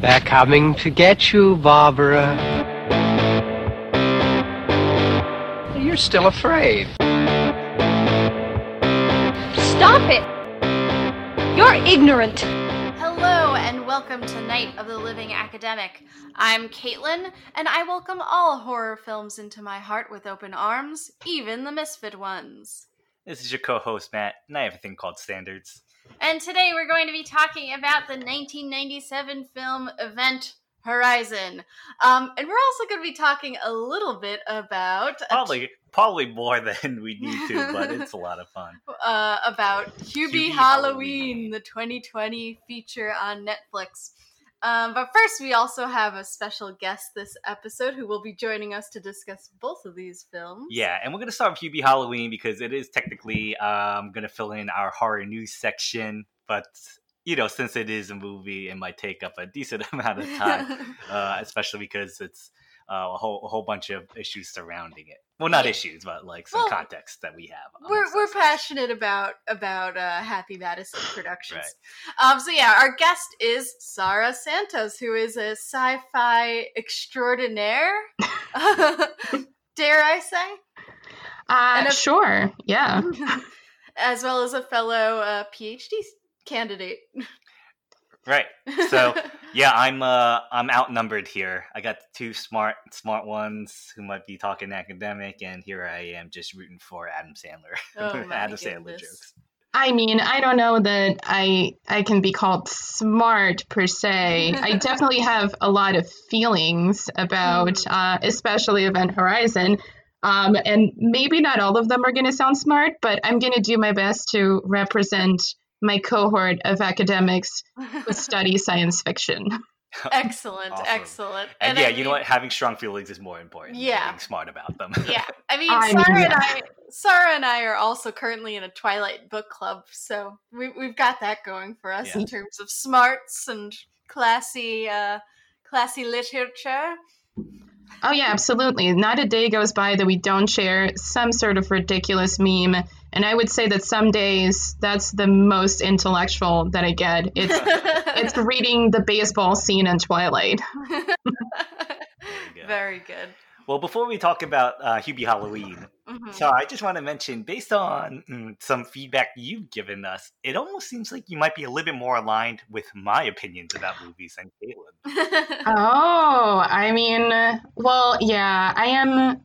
They're coming to get you, Barbara. You're still afraid. Stop it! You're ignorant. Hello and welcome to Night of the Living Academic. I'm Caitlin, and I welcome all horror films into my heart with open arms, even the misfit ones. This is your co-host Matt, and I have a thing called standards. And today we're going to be talking about the 1997 film Event Horizon. Um, and we're also going to be talking a little bit about Probably, probably more than we need to, but it's a lot of fun. uh, about Hubie Halloween, Halloween. the 2020 feature on Netflix. Um, but first, we also have a special guest this episode who will be joining us to discuss both of these films. Yeah, and we're gonna start with Hubie Halloween because it is technically um gonna fill in our horror news section, but you know, since it is a movie, it might take up a decent amount of time, uh, especially because it's uh, a whole a whole bunch of issues surrounding it. Well, not Yeah. issues, but like some Well, context that we have. we're we're ourselves. passionate about about uh, Happy Madison Productions. Um, so yeah, our guest is Sarah Santos, who is a sci-fi extraordinaire. Dare I say? Uh, And if- sure. Yeah. as well as a fellow uh, PhD candidate. Right. So yeah, I'm uh I'm outnumbered here. I got two smart smart ones who might be talking academic, and here I am just rooting for Adam Sandler. Oh, my Adam Sandler jokes. I mean, I don't know that I I can be called smart per se. I definitely have a lot of feelings about, uh, especially Event Horizon. Um, and maybe not all of them are going to sound smart, but I'm going to do my best to represent my cohort of academics who study science fiction. excellent, Awesome. excellent. And, I yeah, you know what? Having strong feelings is more important. than Yeah. being smart about them. Yeah, I mean, I mean, Sarah and. I, Sarah and I are also currently in a Twilight book club, so we, we've got that going for us Yeah. in terms of smarts and classy, uh, classy literature. Oh yeah, absolutely. Not a day goes by that we don't share some sort of ridiculous meme. And I would say that some days that's the most intellectual that I get. It's it's reading the baseball scene in Twilight. go. Very good. Well, before we talk about uh, Hubie Halloween, Mhm. so I just want to mention, based on mm, some feedback you've given us, it almost seems like you might be a little bit more aligned with my opinions about movies than Caitlin. Oh, I mean, well, yeah, I am.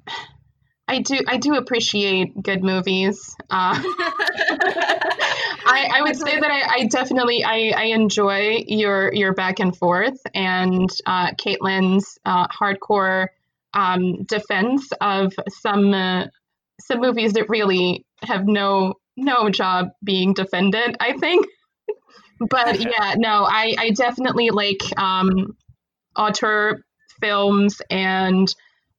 I do I do appreciate good movies. Uh, I, I would say that I, I definitely I, I enjoy your your back and forth and uh, Caitlin's uh, hardcore um, defense of some uh, some movies that really have no no job being defended. I think, but yeah, no, I I definitely like um, auteur films and.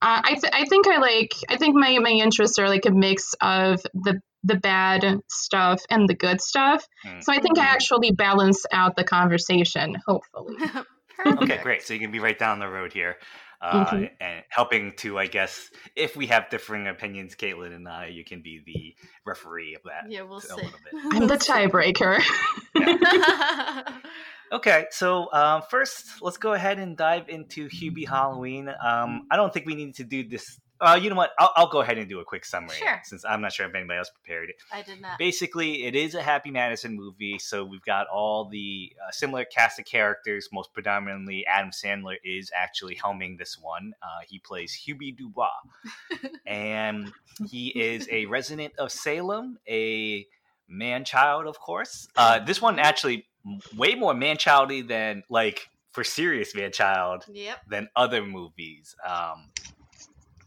Uh, I, th- I think I like I think my, my interests are like a mix of the the bad stuff and the good stuff. Hmm. So I think I actually balance out the conversation, hopefully. Okay, great. So you can be right down the road here, uh, Mhm. and helping to, I guess, if we have differing opinions, Caitlin and I, you can be the referee of that. Yeah, we'll a see. little bit. I'm the tiebreaker. Okay, so um, first, let's go ahead and dive into Hubie Halloween. Um, I don't think we need to do this. Uh, you know what? I'll, I'll go ahead and do a quick summary Sure. since I'm not sure if anybody else prepared it. I did not. Basically, it is a Happy Madison movie, so we've got all the uh, similar cast of characters. Most predominantly, Adam Sandler is actually helming this one. Uh, he plays Hubie Dubois, and he is a resident of Salem, a man child, of course. Uh, this one actually way more man childy than like for serious man child Yep. than other movies. Um,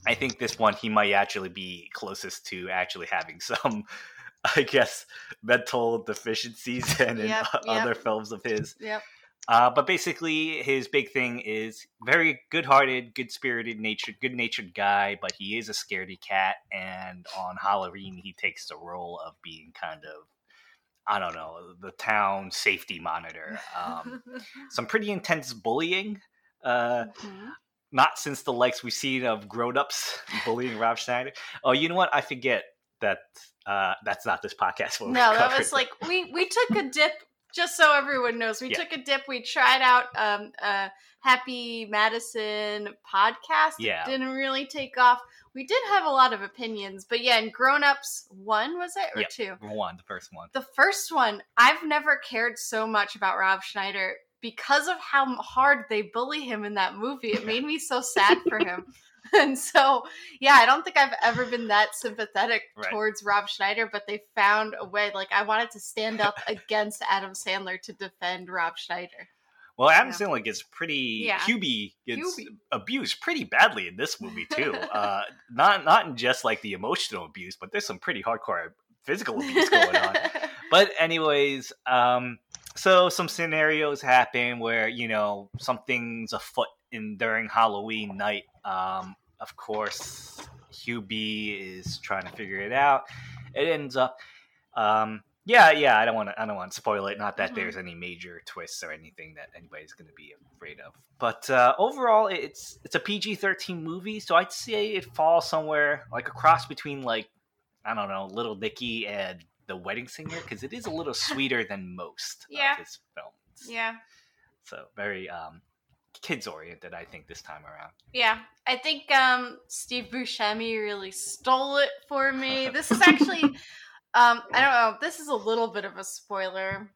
I think this one he might actually be closest to actually having some, I guess, mental deficiencies and Yep, o- yep. other films of his. Yep. Uh, but basically, his big thing is very good-hearted, good-spirited, natured, good-natured guy. But he is a scaredy cat, and on Halloween, he takes the role of being kind of, I don't know, the town safety monitor. Um, some pretty intense bullying. Uh, Mhm. Not since the likes we've seen of grown-ups bullying Rob Schneider. Oh, you know what? I forget that uh, that's not this podcast. No, that was like we we took a dip just so everyone knows, we Yeah. took a dip. We tried out um, a Happy Madison podcast. Yeah. It didn't really take off. We did have a lot of opinions, but yeah, in Grown Ups, one was it or Yep. two? One, the first one. The first one, I've never cared so much about Rob Schneider because of how hard they bully him in that movie. It made me so sad for him. And so, yeah, I don't think I've ever been that sympathetic Right. towards Rob Schneider, but they found a way. Like, I wanted to stand up against Adam Sandler to defend Rob Schneider. Well, Adam Yeah. Sandler gets pretty. Yeah. Hubie gets Hubie. abused pretty badly in this movie too. uh, not not in just like the emotional abuse, but there's some pretty hardcore physical abuse going on. but anyways, um, so some scenarios happen where you know something's afoot in during Halloween night. Um, of course, Hubie is trying to figure it out. It ends up, um, yeah, yeah. I don't want to. I don't want to spoil it. Not that Mhm. there's any major twists or anything that anybody's going to be afraid of. But uh, overall, it's it's a PG-13 movie, so I'd say it falls somewhere like a cross between like I don't know, Little Nicky and The Wedding Singer, because it is a little sweeter than most Yeah. of his films. yeah. So very um, kids oriented, I think, this time around. Yeah, I think um, Steve Buscemi really stole it for me. This is actually, um, I don't know, this is a little bit of a spoiler.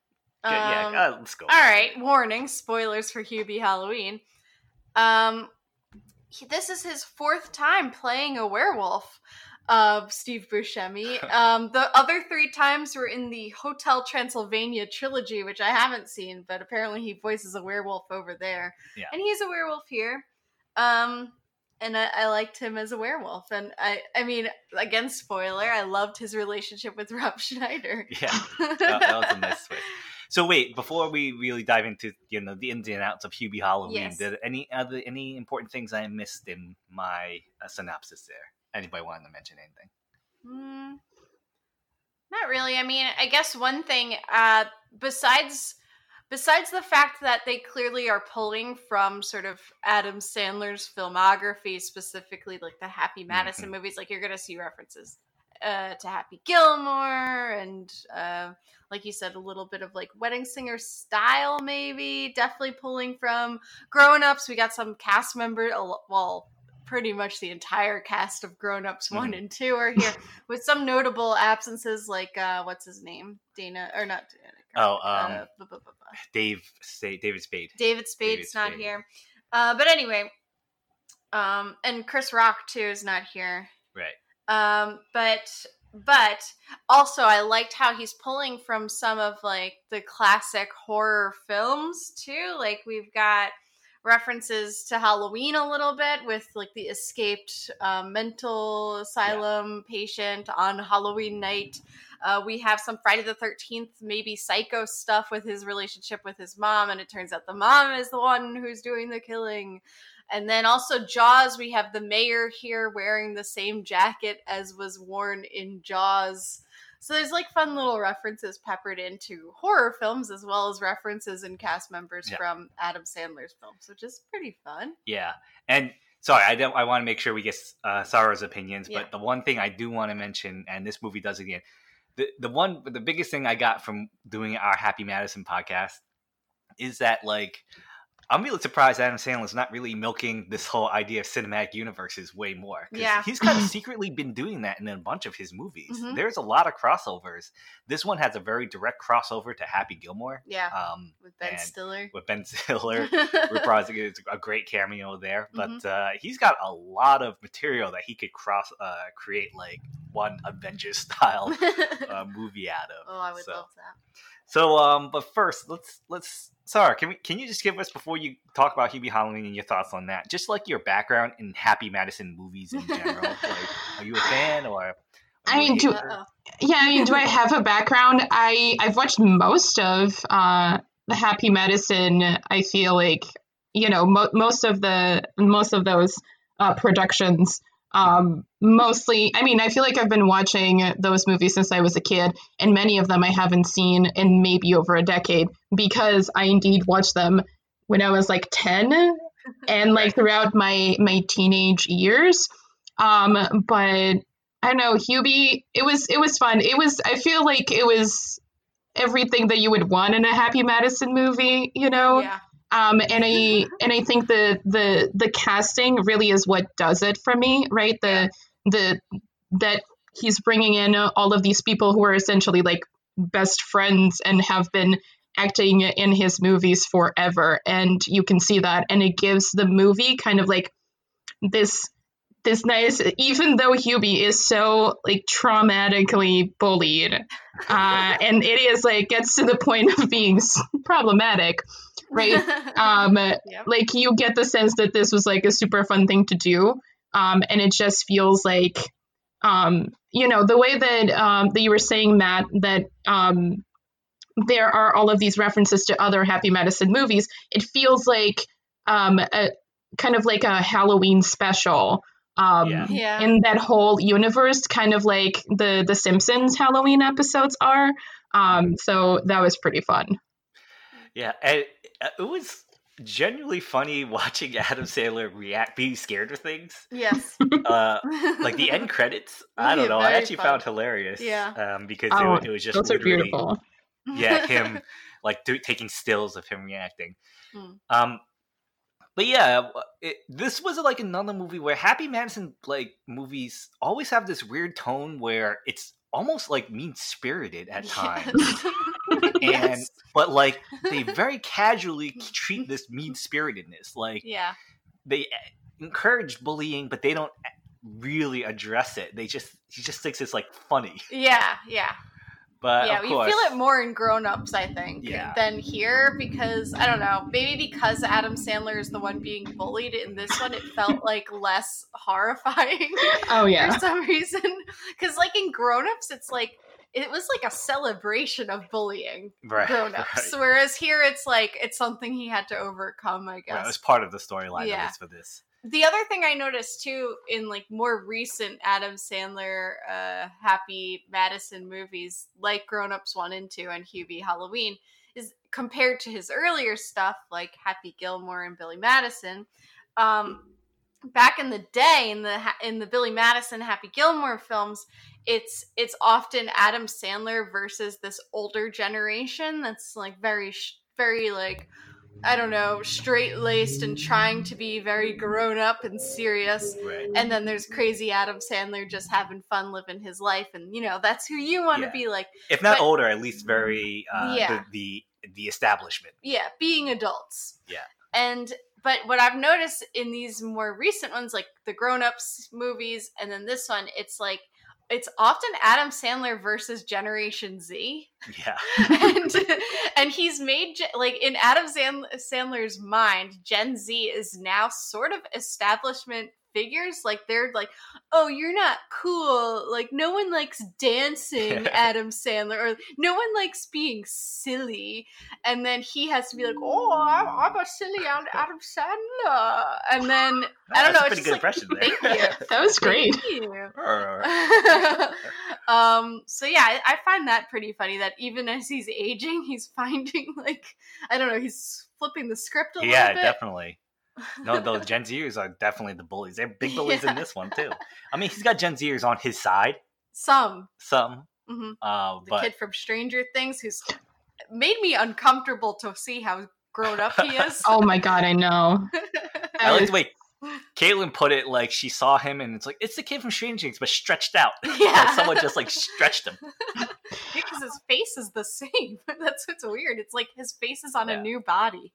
Okay, yeah, Um, uh, let's go. All right, warning, spoilers for Hubie Halloween. Um, he- this is his fourth time playing a werewolf of Steve Buscemi. Um, the other three times were in the Hotel Transylvania trilogy, which I haven't seen, but apparently he voices a werewolf over there. Yeah. And he's a werewolf here. Um, and I, I liked him as a werewolf. And I, I mean, again, spoiler, I loved his relationship with Rob Schneider. Yeah, that, that was a nice twist. So wait, before we really dive into you know the ins and outs of Hubie Halloween, Yes. did any other any important things I missed in my uh, synopsis there? Anybody wanted to mention anything? Mm, not really. I mean, I guess one thing uh, besides besides the fact that they clearly are pulling from sort of Adam Sandler's filmography, specifically like the Happy Madison movies, like you're gonna see references uh, to Happy Gilmore and uh, like you said, a little bit of like wedding singer style, maybe. Definitely pulling from Grown Ups. We got some cast members. Well, pretty much the entire cast of Grown Ups one Mhm. and two are here with some notable absences, like uh, what's his name, Dana or not? Dana, Oh, uh, um, bu- bu- bu- Dave, say David Spade. David Spade's David not Spade. here. Uh, but anyway, um, and Chris Rock too is not here. Right. Um, but but also I liked how he's pulling from some of like the classic horror films too. Like we've got references to Halloween a little bit with like the escaped um, mental asylum patient on Halloween night. Uh, we have some Friday the 13th, maybe psycho stuff with his relationship with his mom, and it turns out the mom is the one who's doing the killing. And then also Jaws, we have the mayor here wearing the same jacket as was worn in Jaws. So there's like fun little references peppered into horror films as well as references and cast members Yeah. from Adam Sandler's films, which is pretty fun. Yeah, and sorry, I don't. I want to make sure we get uh, Sarah's opinions, Yeah. but the one thing I do want to mention, and this movie does it again, the the one, the biggest thing I got from doing our Happy Madison podcast is that like. I'm really surprised Adam Sandler's not really milking this whole idea of cinematic universes way more. Yeah. He's kind of secretly been doing that in a bunch of his movies. Mhm. There's a lot of crossovers. This one has a very direct crossover to Happy Gilmore. Yeah, Um, with Ben Stiller. with Ben Stiller reprising. It's a great cameo there. But Mhm. uh, he's got a lot of material that he could cross uh, create like one Avengers style uh, movie out of. oh, I would so, love that. So, um, but first, let's let's. Sarah, can we can you just give us before you talk about Hubie Halloween and your thoughts on that, just like your background in Happy Madison movies in general? like, are you a fan or? I mean, do- Yeah, I mean, do I have a background? I I've watched most of uh, the Happy Madison. I feel like you know mo- most of the most of those uh, productions. Um, mostly, I mean, I feel like I've been watching those movies since I was a kid, and many of them I haven't seen in maybe over a decade because I indeed watched them when I was like ten, and like throughout my my teenage years. Um, but I don't know, Hubie. It was it was fun. It was. I feel like it was everything that you would want in a Happy Madison movie, you know. Yeah. Um, and I and I think the the the casting really is what does it for me, right? The the that he's bringing in all of these people who are essentially like best friends and have been acting in his movies forever, and you can see that, and it gives the movie kind of like this this nice even though Hubie is so like traumatically bullied uh, and it is like gets to the point of being problematic right um Yep. like you get the sense that this was like a super fun thing to do um and it just feels like um you know the way that um that you were saying matt that um there are all of these references to other happy madison movies it feels like um a, kind of like a halloween special um Yeah. Yeah. in that whole universe kind of like the the simpsons halloween episodes are um so that was pretty fun Yeah, and it was genuinely funny watching Adam Sandler react, being scared of things. yes. Uh, like the end credits, I don't know. I actually fun. found hilarious. Yeah. um, because Oh, it, it was just those are beautiful yeah, him like do, taking stills of him reacting. Hmm. Um, but yeah, it, this was like another movie where Happy Madison like movies always have this weird tone where it's almost like mean spirited at times, and Yes. but like they very casually treat this mean spiritedness. Like yeah. they eh, encourage bullying, but they don't eh, really address it. They just he just thinks it's like funny. Yeah. Yeah. But yeah, of we course, feel it more in Grown Ups, I think, Yeah. than here because I don't know. Maybe because Adam Sandler is the one being bullied in this one, it felt like less horrifying oh yeah for some reason. Because like in Grown Ups, it's like it was like a celebration of bullying right, Grown Ups, right. whereas here it's like it's something he had to overcome. I Right, guess it was part of the storyline Yeah. at least for this. The other thing I noticed too in like more recent Adam Sandler uh Happy Madison movies like Grown Ups 1 and 2 and Hubie Halloween is compared to his earlier stuff like Happy Gilmore and Billy Madison um back in the day in the in the Billy Madison Happy Gilmore films it's it's often Adam Sandler versus this older generation that's like very very like I don't know, straight laced and trying to be very grown up and serious. Right. And then there's crazy Adam Sandler just having fun living his life. And, you know, that's who you want to Yeah. be like. If not But- older, at least very uh, Yeah. the, the the establishment. Yeah, being adults. Yeah. And, but what I've noticed in these more recent ones, like the grown ups movies, and then this one, it's like, it's often Adam Sandler versus Generation Z. Yeah. and and he's made like in Adam Sandler's mind, Gen Z is now sort of establishment figures. Like they're like, oh, you're not cool. Like no one likes dancing, Adam Sandler, or no one likes being silly. And then he has to be like, oh, I'm, I'm a silly Ad- Adam Sandler. And then I don't That's know. a it's pretty just good like, impression there. Thank you. that was great Thank you. Um so yeah I, I find that pretty funny that even as he's aging he's finding like i don't know he's flipping the script a yeah, little bit Yeah, definitely. No, those Gen Zers are definitely the bullies. They're big bullies in this one too. I mean, he's got Gen Zers on his side, some some, hmm uh, the but kid from stranger things who's made me uncomfortable to see how grown up he is oh my god i know I like was- the way Caitlin put it. Like she saw him, and it's like it's the kid from Stranger Things, but stretched out. Yeah. like someone just like stretched him. because his face is the same that's what's weird it's like his face is on Yeah. a new body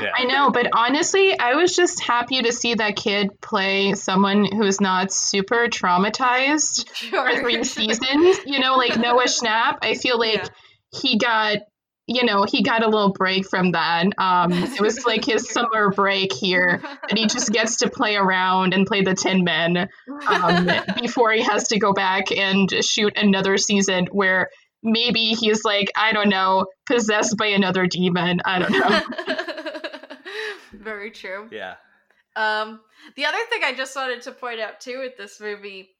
Yeah, I know, but honestly, I was just happy to see that kid play someone who's not super traumatized for three seasons. You know, like Noah Schnapp. I feel like Yeah. he got, you know, he got a little break from that. Um, it was like his summer break here, and he just gets to play around and play the Tin Men um, before he has to go back and shoot another season where maybe he's like, I don't know, possessed by another demon. I don't know. Very true. yeah. Um, the other thing I just wanted to point out too with this movie,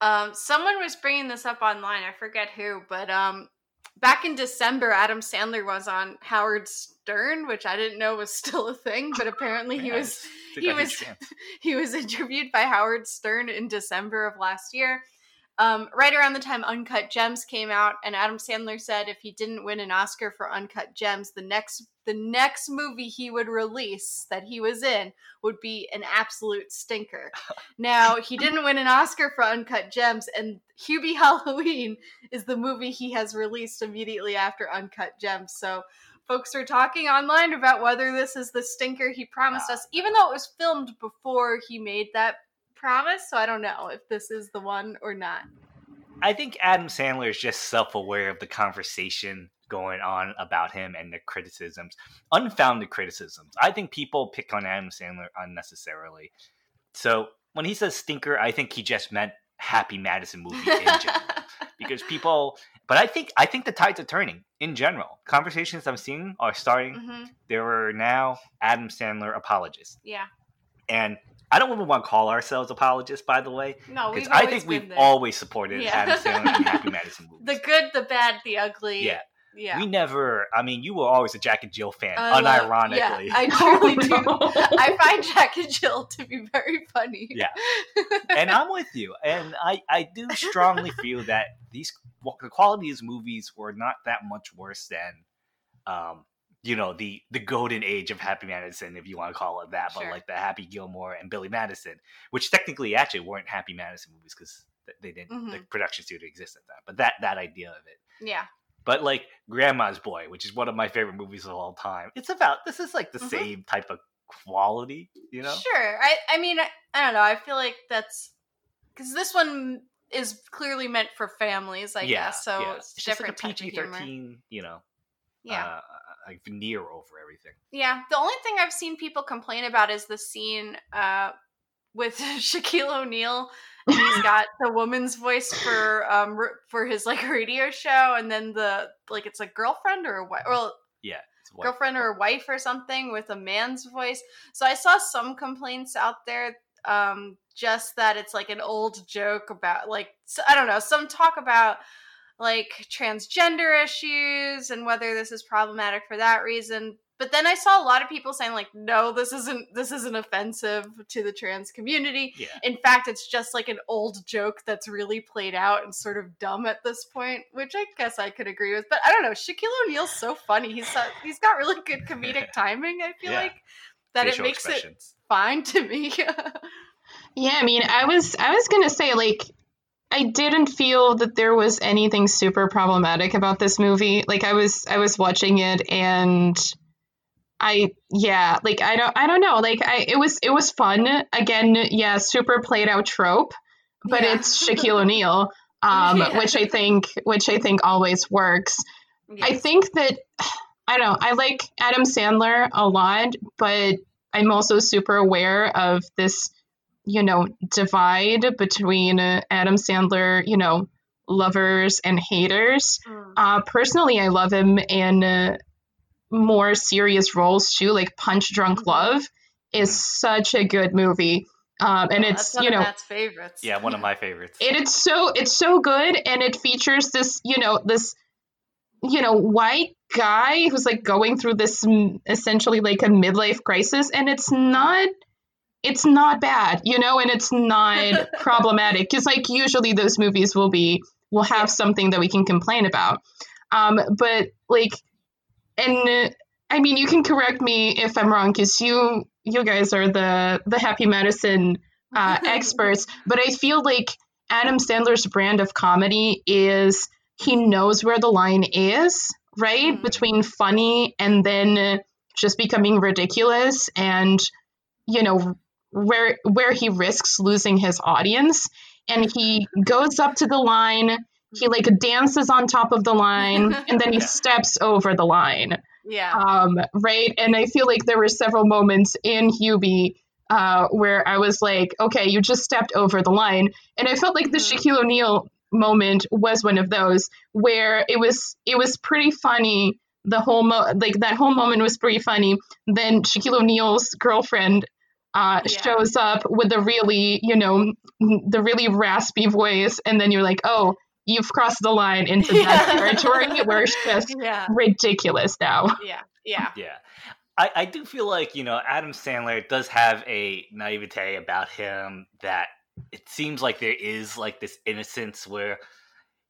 um, someone was bringing this up online. I forget who, but um, back in December, Adam Sandler was on Howard Stern, which I didn't know was still a thing, but apparently he was he was- he was interviewed by Howard Stern in December of last year. Um, right around the time Uncut Gems came out, and Adam Sandler said if he didn't win an Oscar for Uncut Gems, the next the next movie he would release that he was in would be an absolute stinker. now he didn't win an Oscar for Uncut Gems, and Hubie Halloween is the movie he has released immediately after Uncut Gems. So folks are talking online about whether this is the stinker he promised us, even though it was filmed before he made that promise. So I don't know if this is the one or not. I think Adam Sandler is just self aware of the conversation going on about him and the criticisms, unfounded criticisms. I think people pick on Adam Sandler unnecessarily. So when he says stinker, I think he just meant Happy Madison movie in general. because people but I think I think the tides are turning in general. Conversations I'm seeing are starting. Mhm. There are now Adam Sandler apologists. Yeah. And I don't even want to call ourselves apologists, by the way, No, because I think been we've there. always supported Yeah. Adam Sandler and Happy Madison movies. the good, the bad, the ugly. yeah. Yeah. we never. I mean, you were always a Jack and Jill fan, I love- unironically. yeah, I truly do. no. I find Jack and Jill to be very funny. Yeah. and I'm with you. And I, I do strongly feel that these well, the quality of these movies were not that much worse than, um, you know, the the golden age of Happy Madison, if you want to call it that, but like the Happy Gilmore and Billy Madison, which technically actually weren't Happy Madison movies because they didn't the Mhm. production studio exist at that. But that that idea of it. yeah. But like Grandma's Boy, which is one of my favorite movies of all time, it's about this is like the Mhm. same type of quality, you know? Sure. I, I mean, I, I don't know. I feel like that's because this one is clearly meant for families, I yeah, guess. So yeah. it's, it's just like different a PG thirteen, you know, Yeah. uh, like veneer over everything. Yeah, the only thing I've seen people complain about is the scene uh, with Shaquille O'Neal. And he's got the woman's voice for um for his like radio show, and then the like it's a girlfriend or a wife, or Yeah, girlfriend or a wife or something with a man's voice. So I saw some complaints out there, um, just that it's like an old joke about like I don't know, some talk about like transgender issues and whether this is problematic for that reason. But then I saw a lot of people saying like, no, this isn't this isn't offensive to the trans community. Yeah, In fact, it's just like an old joke that's really played out and sort of dumb at this point, which I guess I could agree with. But I don't know, Shaquille O'Neal's so funny. He's so, he's got really good comedic timing. I feel Yeah. like that Facial it makes it fine to me. Yeah, I mean, I was I was gonna say like I didn't feel that there was anything super problematic about this movie. Like I was I was watching it and I yeah, like I don't I don't know. Like I it was it was fun. Again, yeah, super played out trope, but Yeah. it's Shaquille O'Neal, um, Yeah. which I think which I think always works. I think that I don't know. I like Adam Sandler a lot, but I'm also super aware of this, you know, divide between uh, Adam Sandler, you know, lovers and haters. Mm. Uh, personally, I love him in uh, more serious roles too, like Punch Drunk Mhm. Love is such a good movie. Um, and Oh, it's that's you know Matt's favorites. Yeah, one of my favorites. and it's so it's so good and it features this you know this you know white guy who's like going through this mm, essentially like a midlife crisis and it's not it's not bad you know and it's not problematic because like usually those movies will be will have Yeah. something that we can complain about um but like and i mean you can correct me if i'm wrong because you you guys are the the happy madison uh, experts, but I feel like Adam Sandler's brand of comedy is he knows where the line is, right? Mhm. Between funny and then just becoming ridiculous and you know where where he risks losing his audience and he goes up to the line he like dances on top of the line and then he steps over the line yeah. um, right? And I feel like there were several moments in Hubie uh, where I was like, okay, you just stepped over the line, and I felt like the Mhm. Shaquille O'Neal moment was one of those where it was it was pretty funny. The whole mo- like that whole moment was pretty funny. Then Shaquille O'Neal's girlfriend uh, Yeah. shows up with the really you know the really raspy voice, and then you're like, oh. You've crossed the line into that Yeah. territory where it's just yeah. ridiculous now. Yeah. Yeah. Yeah. I, I do feel like, you know, Adam Sandler does have a naivete about him that it seems like there is like this innocence where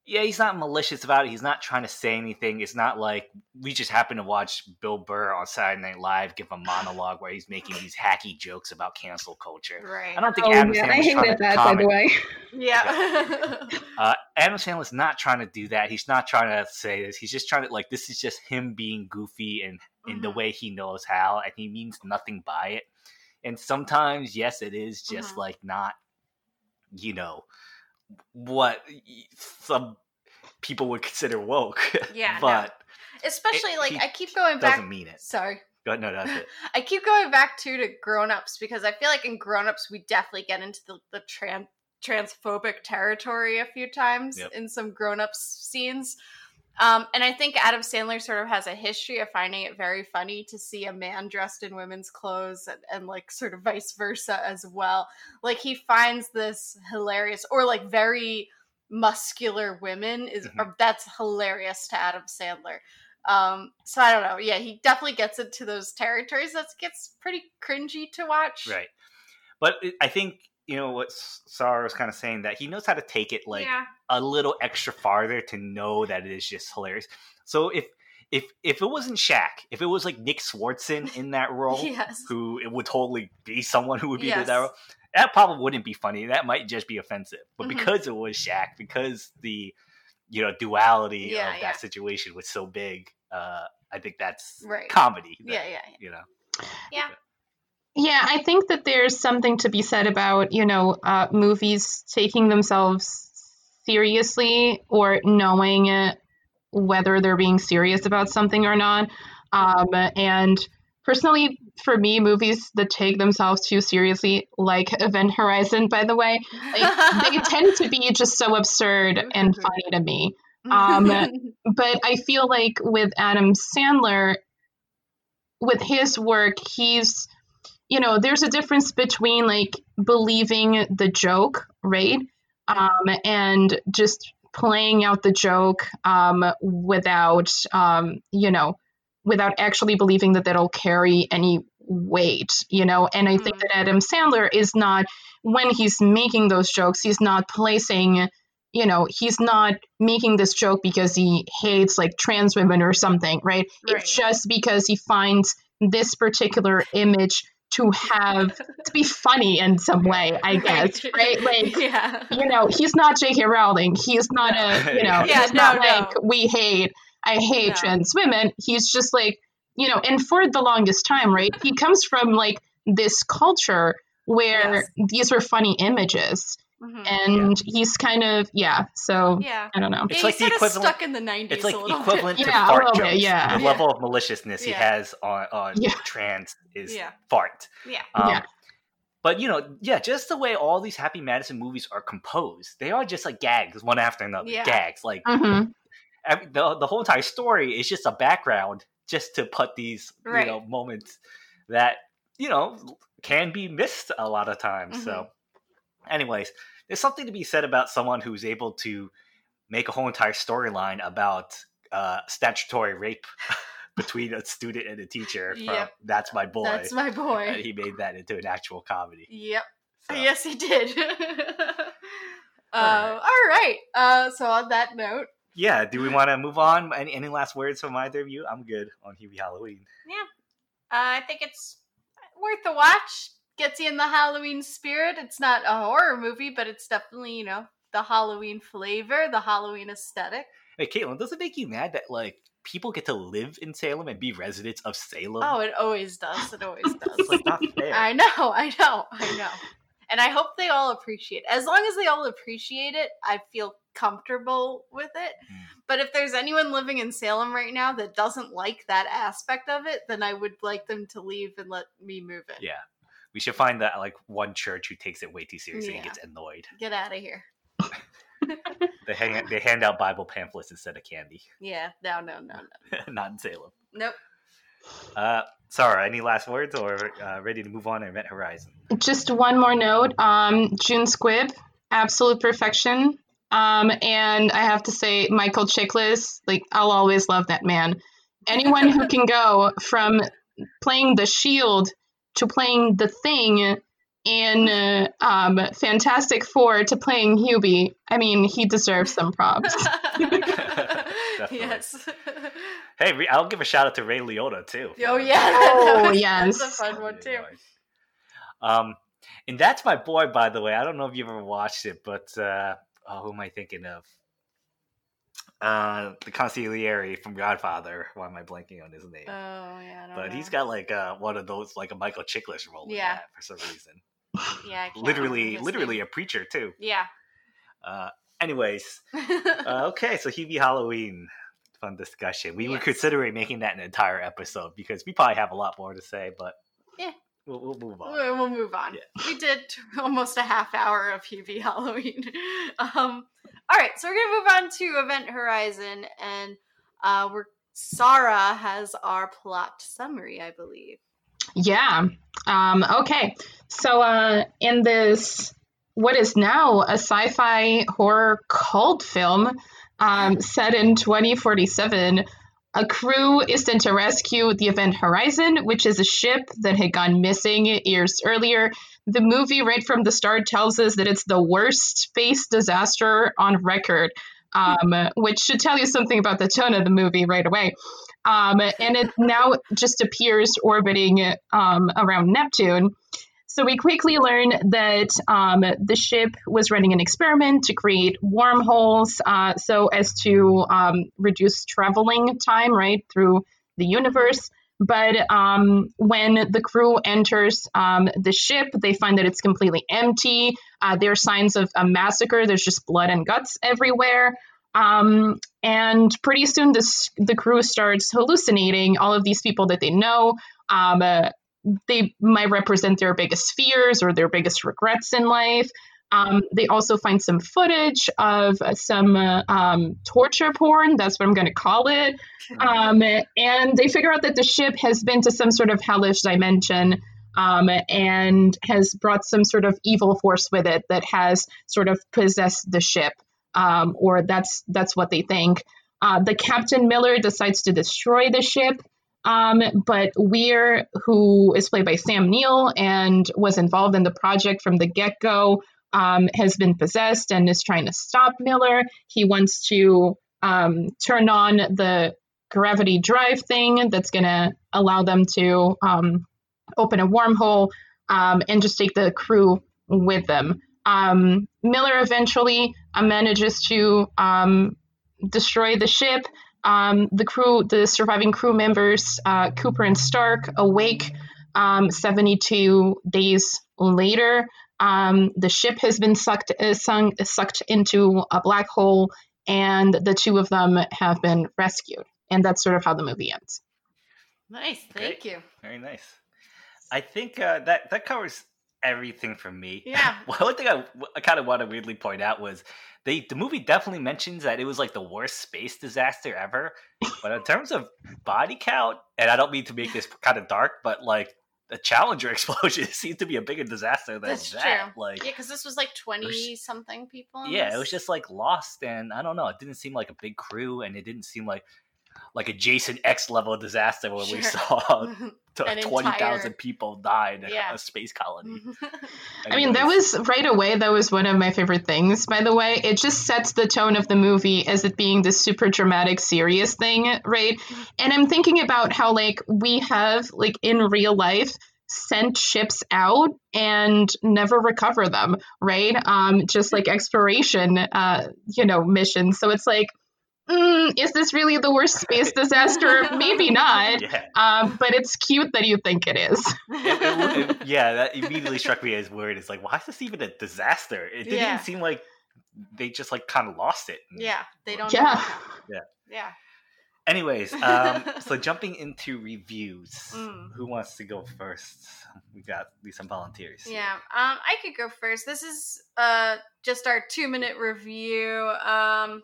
yeah, he's not malicious about it. He's not trying to say anything. It's not like we just happen to watch Bill Burr on Saturday Night Live give a monologue where he's making these hacky jokes about cancel culture. Right. I don't think Oh, Adam man, I Sandler's trying hated to that, by comment the way. Yeah. uh, Adam Sandler's not trying to do that. He's not trying to say this. He's just trying to like this is just him being goofy and in the Mhm. way he knows how, and he means nothing by it. And sometimes, yes, it is just Mhm. like not, you know, what some people would consider woke. Yeah, no. but Especially It- like he I keep going back. doesn't mean it. Sorry. Go, no, that's it. I keep going back to to grown-ups because I feel like in grown-ups we definitely get into the, the tran- transphobic territory a few times Yep. in some grown-ups scenes. Um, and I think Adam Sandler sort of has a history of finding it very funny to see a man dressed in women's clothes and, and like sort of vice versa as well. Like he finds this hilarious or like very muscular women is Mhm. or that's hilarious to Adam Sandler. Um, so I don't know. Yeah, he definitely gets into those territories that gets pretty cringy to watch. Right. But I think you know what Sarah was kind of saying that he knows how to take it like yeah. a little extra farther to know that it is just hilarious. So if if if it wasn't Shaq, if it was like Nick Swardson in that role, Yes. who it would totally be someone who would be in Yes. that role, that probably wouldn't be funny. That might just be offensive. But Mhm. because it was Shaq, because the you know duality Yeah, of yeah. that situation was so big, uh, I think that's Right. comedy. that, Yeah, yeah, yeah. You know. Yeah. Yeah, I think that there's something to be said about, you know, uh, movies taking themselves seriously or knowing it, whether they're being serious about something or not. Um, and personally, for me, movies that take themselves too seriously, like Event Horizon, by the way, like, they tend to be just so absurd and funny to me. Um, but I feel like with Adam Sandler, with his work, he's, you know, there's a difference between like believing the joke, right? Um, and just playing out the joke um, without, um, you know, without actually believing that that'll carry any weight, you know. And I think Mhm. that Adam Sandler is not, when he's making those jokes, he's not placing you know, he's not making this joke because he hates like trans women or something, right? Right. It's just because he finds this particular image to have to be funny in some way, I guess, right? Like, yeah. you know, he's not J.K. Rowling. He's not a, you know, Yeah, he's no, not no. like we hate, I hate No. trans women. He's just like, you know, and for the longest time, right? He comes from like this culture where Yes. these are funny images, Mhm. and he's kind of yeah. So yeah. I don't know. It's yeah, like he's the equivalent- stuck in the 90s It's like a little equivalent bit. to Yeah, fart jokes. bit, yeah. The Yeah. level of maliciousness he has on on Yeah. trans is Yeah. fart. Yeah. Um, Yeah. But you know, yeah, just the way all these Happy Madison movies are composed, they are just like gags, one after another. Yeah. Gags, like hmm every, the the whole entire story is just a background, just to put these Right. you know moments that you know can be missed a lot of times. Mm-hmm. So, anyways, there's something to be said about someone who's able to make a whole entire storyline about uh, statutory rape between a student and a teacher. From Yep. That's my boy. That's my boy. and boy. he made that into an actual comedy. Yep. So, Yes, he did. uh, Alright. all right. Uh, so on that note, Yeah. Do we want to move on? Any, any last words from either of you? I'm good on Hubie Halloween. Yeah. Uh, I think it's worth a watch. Gets you in the Halloween spirit. It's not a horror movie, but it's definitely you know the Halloween flavor, the Halloween aesthetic. Hey, Caitlin, does it make you mad that like people get to live in Salem and be residents of Salem? Oh, it always does. It always it's does. like not fair. I know, I know, I know. And I hope they all appreciate it. As long as they all appreciate it, I feel comfortable with it. Mm. But if there's anyone living in Salem right now that doesn't like that aspect of it, then I would like them to leave and let me move it. Yeah. We should find that like one church who takes it way too seriously and gets annoyed. Get out of here. They hang they hand out Bible pamphlets instead of candy. Yeah, no, no, no, no. not in Salem. Nope. Uh, Sarah, any last words or uh, ready to move on to Event Horizon? Just one more note. Um, June Squibb, absolute perfection. Um, and I have to say, Michael Chiklis, like I'll always love that man. Anyone who can go from playing the Shield to playing the Thing in uh, um, Fantastic Four to playing Hubie, I mean, he deserves some props. yes. Hey, I'll give a shout out to Ray Liotta too. Oh yeah. Oh, That yes. That's a fun one too. Um, and that's my boy, by the way. I don't know if you've ever watched it, but uh, oh, who am I thinking of? Uh, the consigliere from Godfather. Why am I blanking on his name? Oh yeah. I don't but know. he's got like uh, one of those, like a Michael Chiklis role. in Yeah. that for some reason. yeah. Literally, literally name. a preacher too. Yeah. Uh, anyways, uh, okay, so Hubie Halloween, fun discussion. We were Yes. considering making that an entire episode because we probably have a lot more to say, but Yeah. we'll, we'll move on. We'll we'll move on. Yeah. We did almost a half hour of Hubie Halloween. um, all right, so we're gonna move on to Event Horizon, and uh, we're Sarah has our plot summary, I believe. Yeah. Um, okay. So, uh, in this, what is now a sci fi horror cult film um, set in 2047, a crew is sent to rescue the Event Horizon, which is a ship that had gone missing years earlier. The movie, right from the start, tells us that it's the worst space disaster on record, um, which should tell you something about the tone of the movie right away. Um, and it now just appears orbiting um, around Neptune. So we quickly learn that um, the ship was running an experiment to create wormholes uh, so as to um, reduce traveling time, right, through the universe. But um, when the crew enters um, the ship, they find that it's completely empty. Uh, there are signs of a massacre. There's just blood and guts everywhere. Um, and pretty soon, this the crew starts hallucinating all of these people that they know. Um, uh, they might represent their biggest fears or their biggest regrets in life. Um, they also find some footage of some uh, um, torture porn. That's what I'm going to call it. Um, and they figure out that the ship has been to some sort of hellish dimension um, and has brought some sort of evil force with it that has sort of possessed the ship, um, or that's that's what they think. Uh, the Captain Miller decides to destroy the ship, um, but Weir, who is played by Sam Neill and was involved in the project from the get go, um, has been possessed and is trying to stop Miller. He wants to um, turn on the gravity drive thing that's going to allow them to um, open a wormhole um, and just take the crew with them. Um, Miller eventually uh, manages to um, destroy the ship. The crew, the surviving crew members, uh, Cooper and Stark, awake um, 72 days later. Um, the ship has been sucked, uh, sunk, sucked into a black hole, and the two of them have been rescued. And that's sort of how the movie ends. Nice, thank Great. you. Very nice. I think uh, that that covers everything for me. Yeah. well, one thing I, I kind of want to weirdly point out was they the movie definitely mentions that it was like the worst space disaster ever. But in terms of body count, and I don't mean to make this kind of dark, but like the Challenger explosion seems to be a bigger disaster than That's that. true. Like Yeah, because this was like twenty something people. yeah, it was just like lost, and I don't know. It didn't seem like a big crew, and it didn't seem like like a Jason X level disaster where we saw An twenty thousand people die in a, Yeah. a space colony. I mean, that was right away. That was one of my favorite things, by the way. It just sets the tone of the movie as it being this super dramatic, serious thing, right? And I'm thinking about how, like, we have, like, in real life, sent ships out and never recover them, right? Um, just like exploration, uh, you know, missions. So it's like, mm, is this really the worst space disaster? Maybe not. yeah. Um, but it's cute that you think it is. It- it- it- yeah, that immediately struck me as weird. It's like, why is this even a disaster? It didn't Yeah. even seem like they just like kind of lost it. yeah, they don't. Yeah. know. Yeah. Anyways, um, so jumping into reviews, Mm. who wants to go first? We got at least some volunteers. Yeah, um, I could go first. This is uh just our two minute review. Um,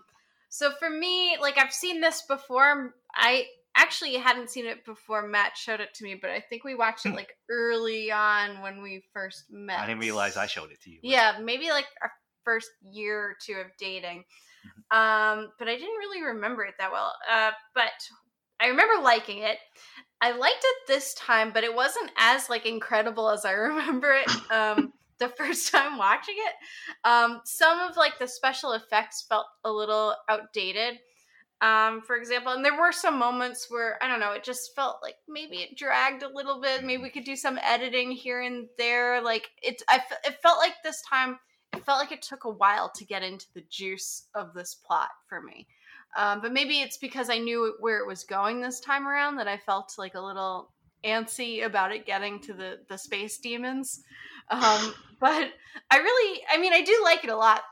so for me, like I've seen this before. I actually hadn't seen it before. Matt showed it to me, but I think we watched it Hmm. like early on when we first met. I didn't realize I showed it to you. Yeah, maybe like our first year or two of dating. Mm-hmm. Um, but I didn't really remember it that well. Uh, but I remember liking it. I liked it this time, but it wasn't as like incredible as I remember it. Um, the first time watching it, um, some of like the special effects felt a little outdated. Um, for example, and there were some moments where I don't know, it just felt like maybe it dragged a little bit. Maybe we could do some editing here and there. Like it, I, it felt like this time, it felt like it took a while to get into the juice of this plot for me. Um, but maybe it's because I knew where it was going this time around that I felt like a little antsy about it getting to the the space demons. Um, but I really, I mean, I do like it a lot.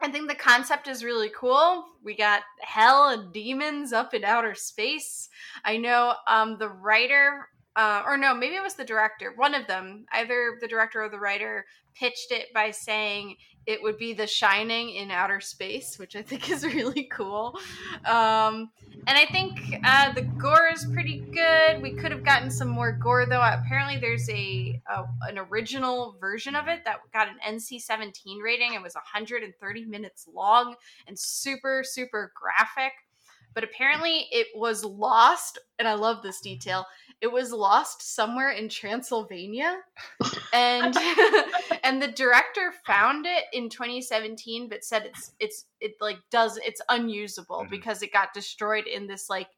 I think the concept is really cool. We got hell and demons up in outer space. I know um, the writer, uh, or no, maybe it was the director, one of them, either the director or the writer, pitched it by saying it would be The Shining in outer space, which I think is really cool. Um, and I think uh, the gore is pretty good. We could have gotten some more gore, though. Apparently, there's a, a an original version of it that got an NC-17 rating. It was 130 minutes long and super super graphic. But apparently, it was lost, and I love this detail it was lost somewhere in Transylvania, and and the director found it in 2017, but said it's it's it like does it's unusable mm-hmm. because it got destroyed in this like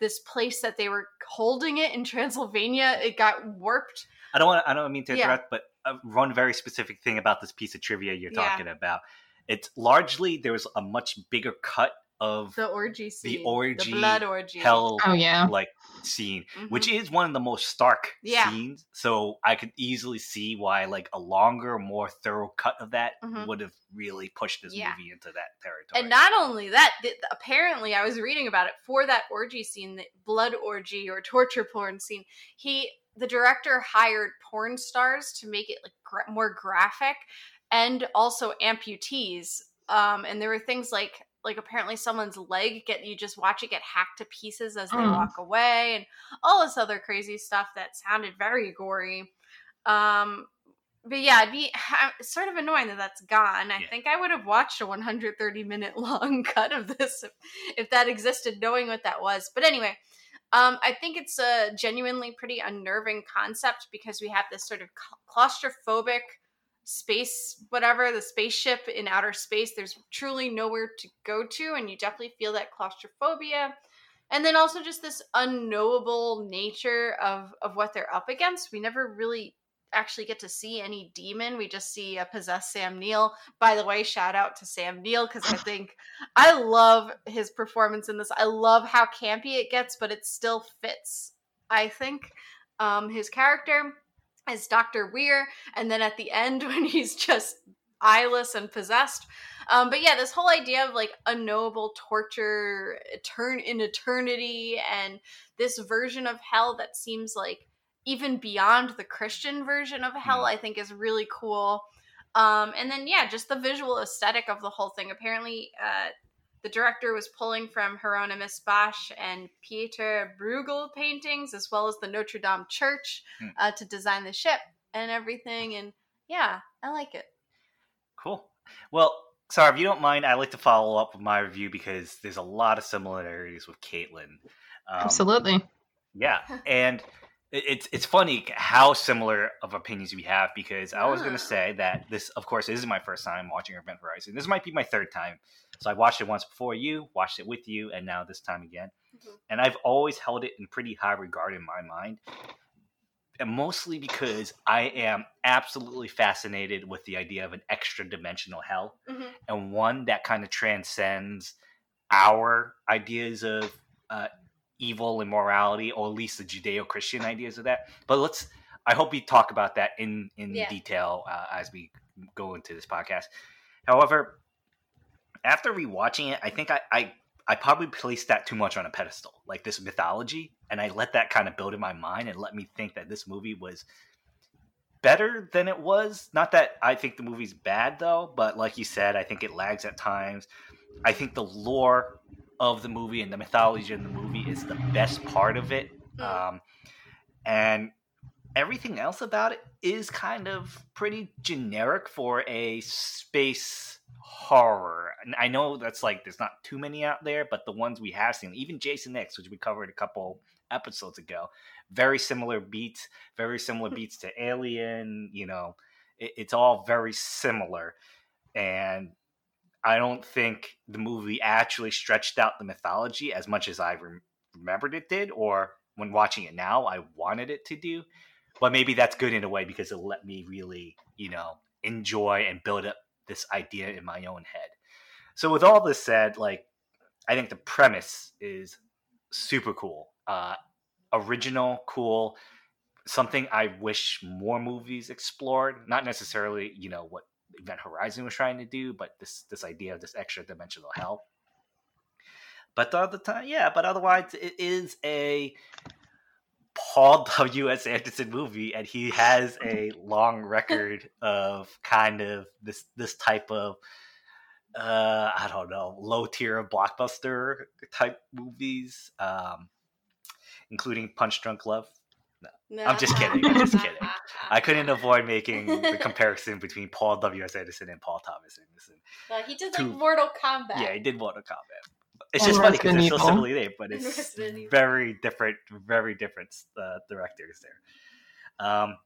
this place that they were holding it in Transylvania. It got warped. I don't want I don't mean to interrupt, yeah. but uh, one very specific thing about this piece of trivia you're talking yeah. about. It's largely there was a much bigger cut of the orgy scene, the orgy, the blood orgy, hell, oh yeah, like scene, mm-hmm. which is one of the most stark yeah. scenes. So I could easily see why like a longer, more thorough cut of that mm-hmm. would have really pushed this yeah. movie into that territory. And not only that, th- apparently I was reading about it for that orgy scene, the blood orgy or torture porn scene. He, the director, hired porn stars to make it like gra- more graphic, and also amputees. Um, and there were things like like apparently someone's leg get you just watch it get hacked to pieces as they mm. walk away and all this other crazy stuff that sounded very gory um but yeah it'd be it's sort of annoying that that's gone i yeah. think i would have watched a 130 minute long cut of this if, if that existed knowing what that was but anyway um, I think it's a genuinely pretty unnerving concept because we have this sort of claustrophobic space whatever the spaceship in outer space there's truly nowhere to go to and you definitely feel that claustrophobia. And then also just this unknowable nature of of what they're up against. We never really actually get to see any demon. We just see a possessed sam neill. By the way shout out to sam neill because i think i love his performance in this. I love how campy it gets but it still fits i think um his character as Dr. Weir, and then at the end when he's just eyeless and possessed. Um, but yeah, this whole idea of like unknowable torture etern- in eternity and this version of hell that seems like even beyond the Christian version of hell, mm. I think is really cool. Um, and then yeah, just the visual aesthetic of the whole thing. Apparently, uh, the director was pulling from Hieronymus Bosch and Pieter Bruegel paintings, as well as the Notre Dame Church, hmm. uh, to design the ship and everything. And yeah, I like it. Cool. Well, sorry if you don't mind, I like to follow up with my review because there's a lot of similarities with Caitlin. Um, Absolutely. Yeah, and it's it's funny how similar of opinions we have because I was going to say that this, of course, isn't my first time watching Event Horizon. This might be my third time. So I watched it once before you, watched it with you, and now this time again. Mm-hmm. And I've always held it in pretty high regard in my mind, and mostly because I am absolutely fascinated with the idea of an extra dimensional hell, mm-hmm. and one that kind of transcends our ideas of uh, evil and morality, or at least the Judeo-Christian ideas of that. But let's. I hope we talk about that in in yeah. detail uh, as we go into this podcast. However, after rewatching it, I think I, I I probably placed that too much on a pedestal, like this mythology, and I let that kind of build in my mind and let me think that this movie was better than it was. Not that I think the movie's bad though, but like you said, I think it lags at times. I think the lore of the movie and the mythology in the movie is the best part of it. Mm. Um, and everything else about it is kind of pretty generic for a space horror. And I know that's like there's not too many out there, but the ones we have seen, even Jason X, which we covered a couple episodes ago. Very similar beats, very similar beats to Alien. You know, it, it's all very similar, and I don't think the movie actually stretched out the mythology as much as I rem- remembered it did, or when watching it now, I wanted it to do. But maybe that's good in a way because it let me really, you know, enjoy and build up this idea in my own head. So with all this said, like I think the premise is super cool, uh, original, cool, something I wish more movies explored. Not necessarily, you know, what Event Horizon was trying to do, but this this idea of this extra dimensional hell. But the other time, yeah, but otherwise, it is a Paul W. S. Anderson movie, and he has a long record of kind of this this type of uh, I don't know low tier blockbuster type movies, um, including Punch Drunk Love. No, I'm just kidding. I'm just kidding. I couldn't avoid making the comparison between Paul W. S. Anderson and Paul Thomas Anderson. Uh, he did like Mortal Kombat. Yeah, he did Mortal Kombat. It's just funny because they're so similarly named, but it's very different, very different uh, directors there. Um,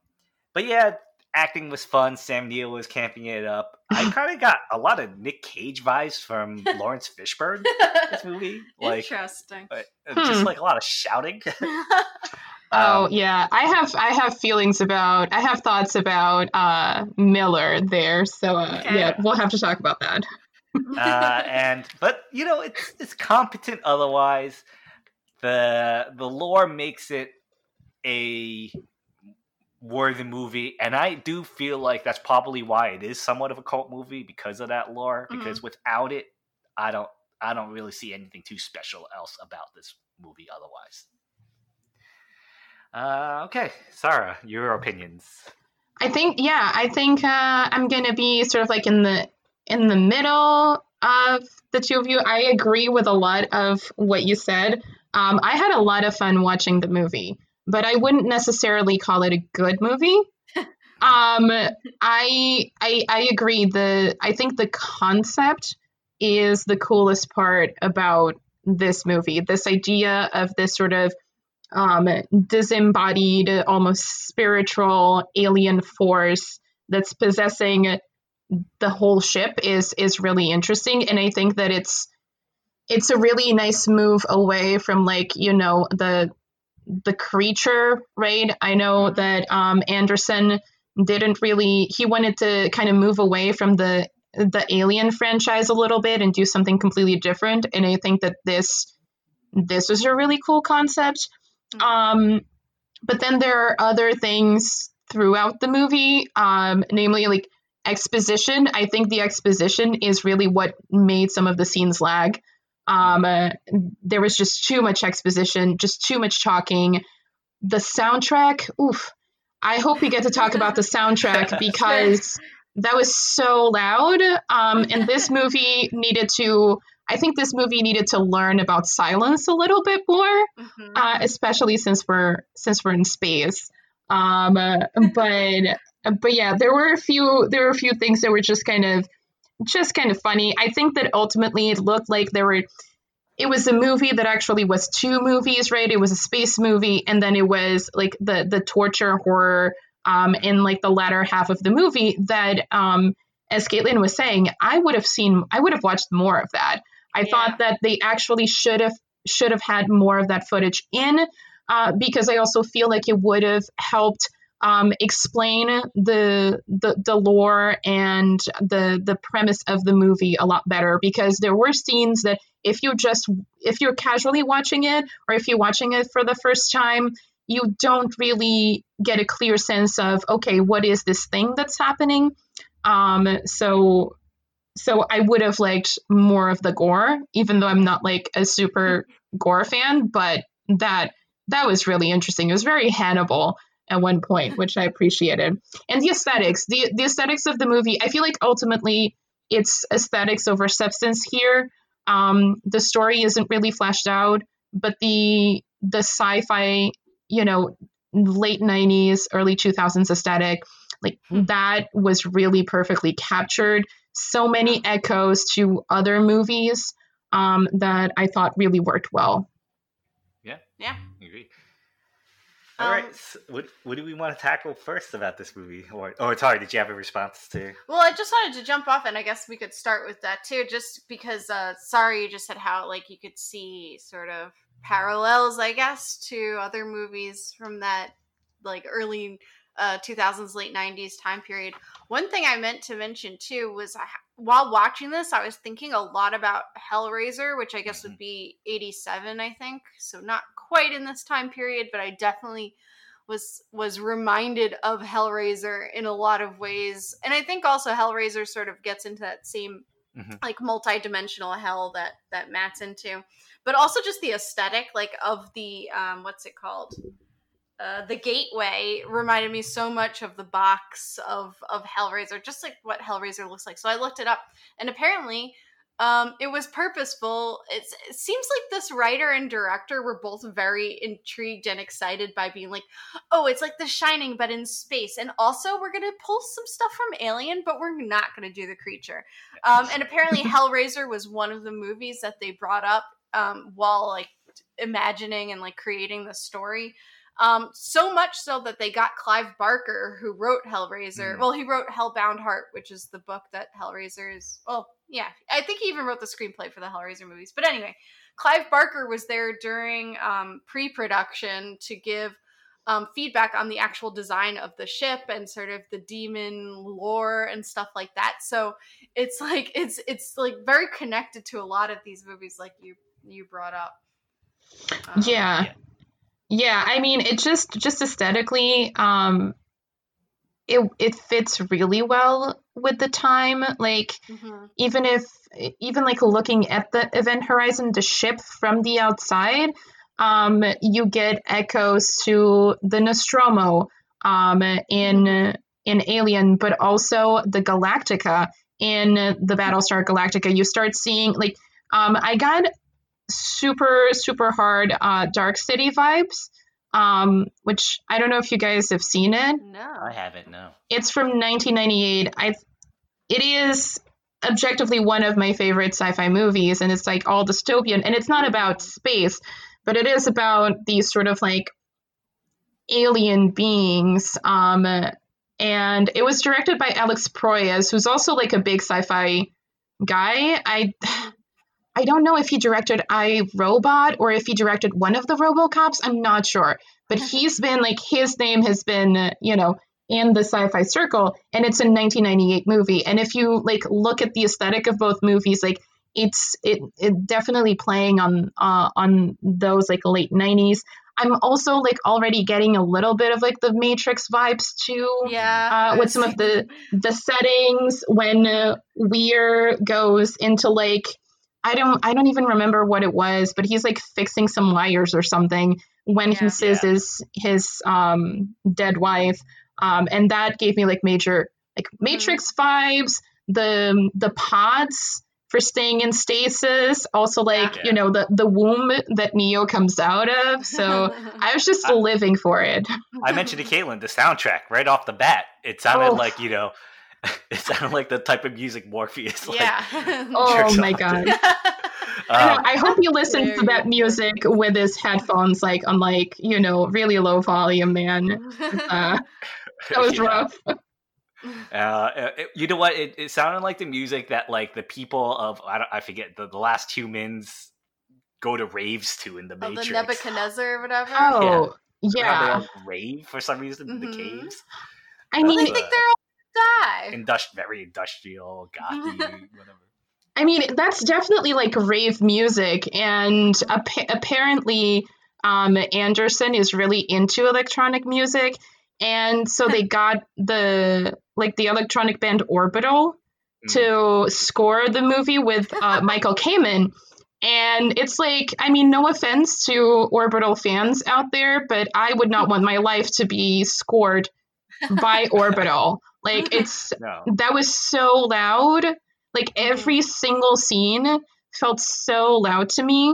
but yeah, acting was fun. Sam Neill was camping it up. I kind of got a lot of Nick Cage vibes from Laurence Fishburne. This movie, like, interesting, uh, just hmm. like a lot of shouting. Oh um, yeah, I have I have feelings about I have thoughts about uh, Miller there. So uh, okay. yeah, we'll have to talk about that. uh, and but you know it's it's competent otherwise. The the lore makes it a worthy movie, and I do feel like that's probably why it is somewhat of a cult movie because of that lore. Mm-hmm. Because without it, I don't I don't really see anything too special else about this movie otherwise. Uh, okay, Sarah, your opinions. I think yeah, I think uh, I'm gonna be sort of like in the in the middle of the two of you. I agree with a lot of what you said. Um, I had a lot of fun watching the movie, but I wouldn't necessarily call it a good movie. um, I, I I agree. The I think the concept is the coolest part about this movie. This idea of this sort of um, disembodied, almost spiritual alien force that's possessing the whole ship is is really interesting, and I think that it's it's a really nice move away from like you know the the creature right i know mm-hmm. that um anderson didn't really he wanted to kind of move away from the the alien franchise a little bit and do something completely different and i think that this this was a really cool concept. Um, but then there are other things throughout the movie, um, namely like exposition. I think the exposition is really what made some of the scenes lag. Um, uh, there was just too much exposition, just too much talking. The soundtrack, oof. I hope we get to talk about the soundtrack because that was so loud. Um, and this movie needed to I think this movie needed to learn about silence a little bit more, mm-hmm. uh, especially since we're since we're in space. Um, uh, but but yeah, there were a few there were a few things that were just kind of just kind of funny. I think that ultimately it looked like there were it was a movie that actually was two movies, right? It was a space movie, and then it was like the the torture horror um, in like the latter half of the movie. That, um, as Caitlin was saying, I would have seen, I would have watched more of that. I yeah. thought that they actually should have should have had more of that footage in uh, because I also feel like it would have helped um, explain the, the the lore and the the premise of the movie a lot better because there were scenes that if you just if you're casually watching it or if you're watching it for the first time you don't really get a clear sense of okay what is this thing that's happening um, so so I would have liked more of the gore, even though I'm not like a super gore fan, but that that was really interesting. It was very Hannibal at one point, which I appreciated. And the aesthetics, the the aesthetics of the movie, I feel like ultimately it's aesthetics over substance here. Um, the story isn't really fleshed out, but the the sci-fi, you know, late 90s, early 2000s aesthetic, like hmm. that was really perfectly captured so many echoes to other movies um, that I thought really worked well. Yeah, yeah, agree. All Um, right, so what what do we want to tackle first about this movie? Or, or sorry, did you have a response to? Well, I just wanted to jump off, and I guess we could start with that too, just because. Uh, sorry, you just said how like you could see sort of parallels, I guess, to other movies from that like early uh, 2000s, late 90s time period. One thing I meant to mention too was I, while watching this, I was thinking a lot about Hellraiser, which I guess would be 87, I think. So not quite in this time period, but I definitely was was reminded of Hellraiser in a lot of ways. And I think also Hellraiser sort of gets into that same Mhm. like multi-dimensional hell that that Matt's into. But also just the aesthetic like of the um what's it called? Uh, the gateway reminded me so much of the box of of Hellraiser, just like what Hellraiser looks like. So I looked it up, and apparently, um, it was purposeful. It's, it seems like this writer and director were both very intrigued and excited by being like, "Oh, it's like The Shining, but in space." And also, we're gonna pull some stuff from Alien, but we're not gonna do the creature. Um, and apparently, Hellraiser was one of the movies that they brought up um, while like imagining and like creating the story. Um, so much so that they got Clive Barker, who wrote Hellraiser. Mm. Well, he wrote Hellbound Heart, which is the book that Hellraiser is. Well, yeah, I think he even wrote the screenplay for the Hellraiser movies. But anyway, Clive Barker was there during um, pre-production to give um, feedback on the actual design of the ship and sort of the demon lore and stuff like that. So it's like it's it's like very connected to a lot of these movies, like you you brought up. Um, yeah. yeah. Yeah, I mean, it just just aesthetically, um, it it fits really well with the time. Like mhm. even if even like looking at the event horizon, the ship from the outside, um, you get echoes to the Nostromo, um, in in Alien, but also the Galactica in the Battlestar Galactica. You start seeing like, um, I got super super hard uh, Dark City vibes, um, which I don't know if you guys have seen it. No. I haven't. No. It's from 1998. I it is objectively one of my favorite sci-fi movies, and it's like all dystopian, and it's not about space, but it is about these sort of like alien beings. Um, and it was directed by Alex Proyas, who's also like a big sci-fi guy. I I don't know if he directed I Robot or if he directed one of the RoboCops. I'm not sure, but he's been like his name has been you know in the sci-fi circle, and it's a 1998 movie. And if you like look at the aesthetic of both movies, like it's it, it definitely playing on uh, on those like late 90s. I'm also like already getting a little bit of like the Matrix vibes too Yeah. uh, with some of the the settings when uh, Weir goes into like I don't I don't even remember what it was, but he's like fixing some wires or something when he Yeah. says his his um, dead wife, um, and that gave me like major like Matrix vibes. The the pods for staying in stasis, also like Yeah. you know the the womb that Neo comes out of. So I was just living for it. I mentioned to Caitlin the soundtrack right off the bat. It sounded Oh. like you know, it sounded like the type of music Morpheus. Like, yeah. Oh my god. um, I, know, I hope he listens to that music with his headphones, like on like you know really low volume, man. Uh, that was yeah. rough. Uh, it- you know what? It, it sounded like the music that like the people of I, don't, I forget the, the last humans go to raves to in the Oh, the Matrix. Nebuchadnezzar or whatever. Oh How yeah, they all rave for some reason in the Mhm. caves. I Well, they mean, Uh, think they're all die. Industri- very industrial, gothy, whatever. I mean that's definitely like rave music, and appa- apparently, um, Anderson is really into electronic music, and so they got the like the electronic band Orbital to score the movie with uh, Michael Kamen. And it's like, I mean, no offense to Orbital fans out there, but I would not want my life to be scored by Orbital. Like, it's No. that was so loud. Like, every single scene felt so loud to me.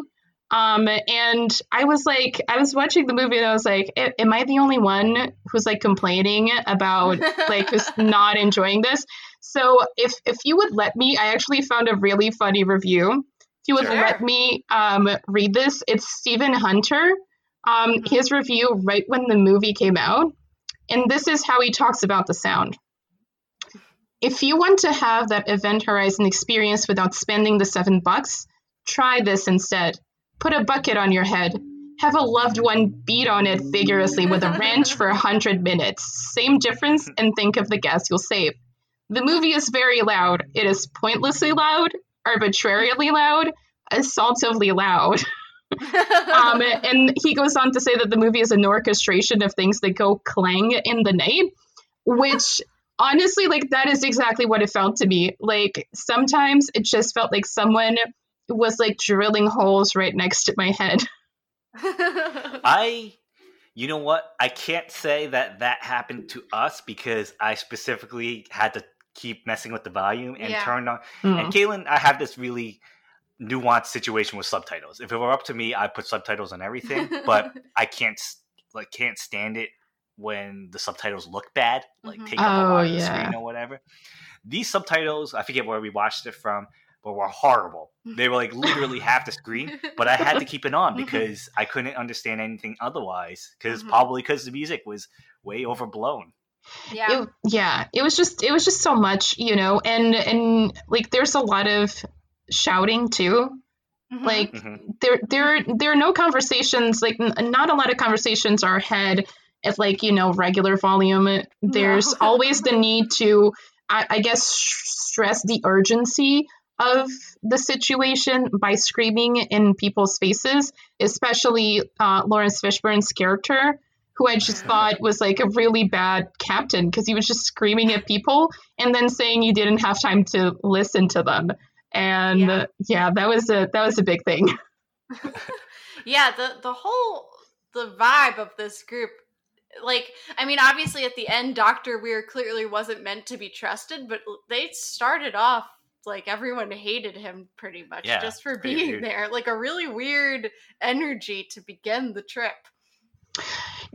Um, and I was like, I was watching the movie and I was like, am I the only one who's like complaining about like just not enjoying this? So if if you would let me, I actually found a really funny review. If you would Sure. let me um, read this, it's Stephen Hunter. um, his review right when the movie came out. And this is how he talks about the sound. If you want to have that Event Horizon experience without spending the seven bucks, try this instead. Put a bucket on your head. Have a loved one beat on it vigorously with a wrench for a hundred minutes. Same difference, and think of the gas you'll save. The movie is very loud. It is pointlessly loud, arbitrarily loud, assaultively loud. um, and he goes on to say that the movie is an orchestration of things that go clang in the night, which honestly, like that is exactly what it felt to me. Like sometimes it just felt like someone was like drilling holes right next to my head. I, you know what? I can't say that that happened to us because I specifically had to keep messing with the volume and Yeah. turned on. Mm. And Caitlin, I have this really nuanced situation with subtitles. If it were up to me, I'd put subtitles on everything, but I can't like can't stand it when the subtitles look bad, like Mhm. take up a Oh, lot of the screen or whatever. These subtitles, I forget where we watched it from, but were horrible. They were like literally half the screen, but I had to keep it on Mhm. because I couldn't understand anything otherwise. Because Mhm. probably because the music was way overblown. yeah. it, yeah it was just it was just so much you know and and like there's a lot of shouting too Mhm. like Mhm. there there there are no conversations like n- not a lot of conversations are had at like you know regular volume there's No. always the need to i, I guess stress the urgency of the situation by screaming in people's faces especially uh, laurence fishburne's character who i just thought was like a really bad captain because he was just screaming at people and then saying you didn't have time to listen to them and Yeah. uh, yeah that was a that was a big thing yeah the the whole the vibe of this group like i mean obviously at the end dr weir clearly wasn't meant to be trusted but they started off like everyone hated him pretty much Yeah, just for being weird. there like a really weird energy to begin the trip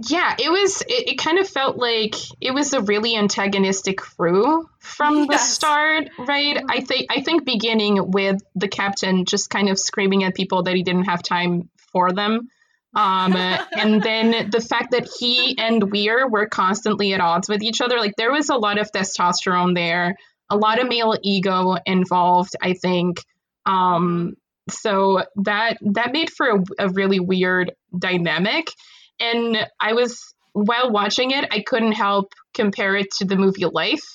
Yeah, it was. It, it kind of felt like it was a really antagonistic crew from the start, right? Mhm. I think. I think beginning with the captain just kind of screaming at people that he didn't have time for them, um, and then the fact that he and Weir were constantly at odds with each other. Like there was a lot of testosterone there, a lot of male ego involved. I think. Um, so that that made for a, a really weird dynamic and I was while watching it, I couldn't help compare it to the movie Life,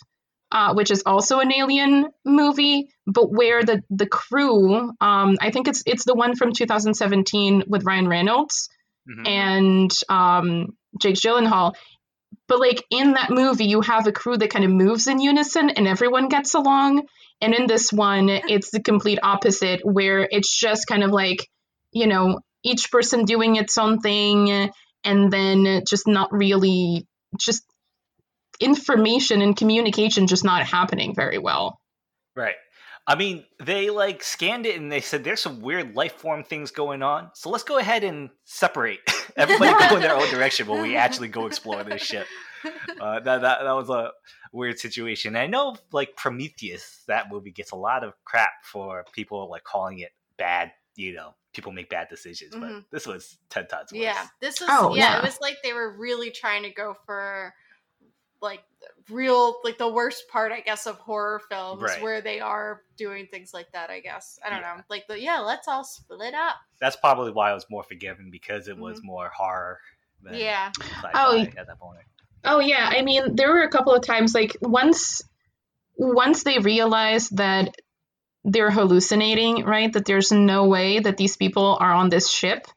uh, which is also an alien movie, but where the the crew, um, I think it's it's the one from 2017 with Ryan Reynolds Mhm. and um, Jake Gyllenhaal. But like in that movie, you have a crew that kind of moves in unison and everyone gets along. And in this one, it's the complete opposite, where it's just kind of like, you know, each person doing its own thing and then just not really, just information and communication just not happening very well. Right. I mean, they like scanned it and they said there's some weird life form things going on. So let's go ahead and separate. Everybody go in their own direction while we actually go explore this ship. Uh, that, that that was a weird situation. I know, like Prometheus, that movie gets a lot of crap for people like calling it bad. You know, people make bad decisions, but this was ten times worse. Yeah, this was Oh, yeah, yeah. it was like they were really trying to go for like real like the worst part I guess of horror films Right. where they are doing things like that, I guess. I don't Yeah. know. Like the yeah, let's all split up. That's probably why I was more forgiving because it was more horror. Than Mm-hmm. Yeah. sci-fi Oh, at that point. Oh yeah, I mean there were a couple of times like once once they realized that they're hallucinating, right? That there's no way that these people are on this ship.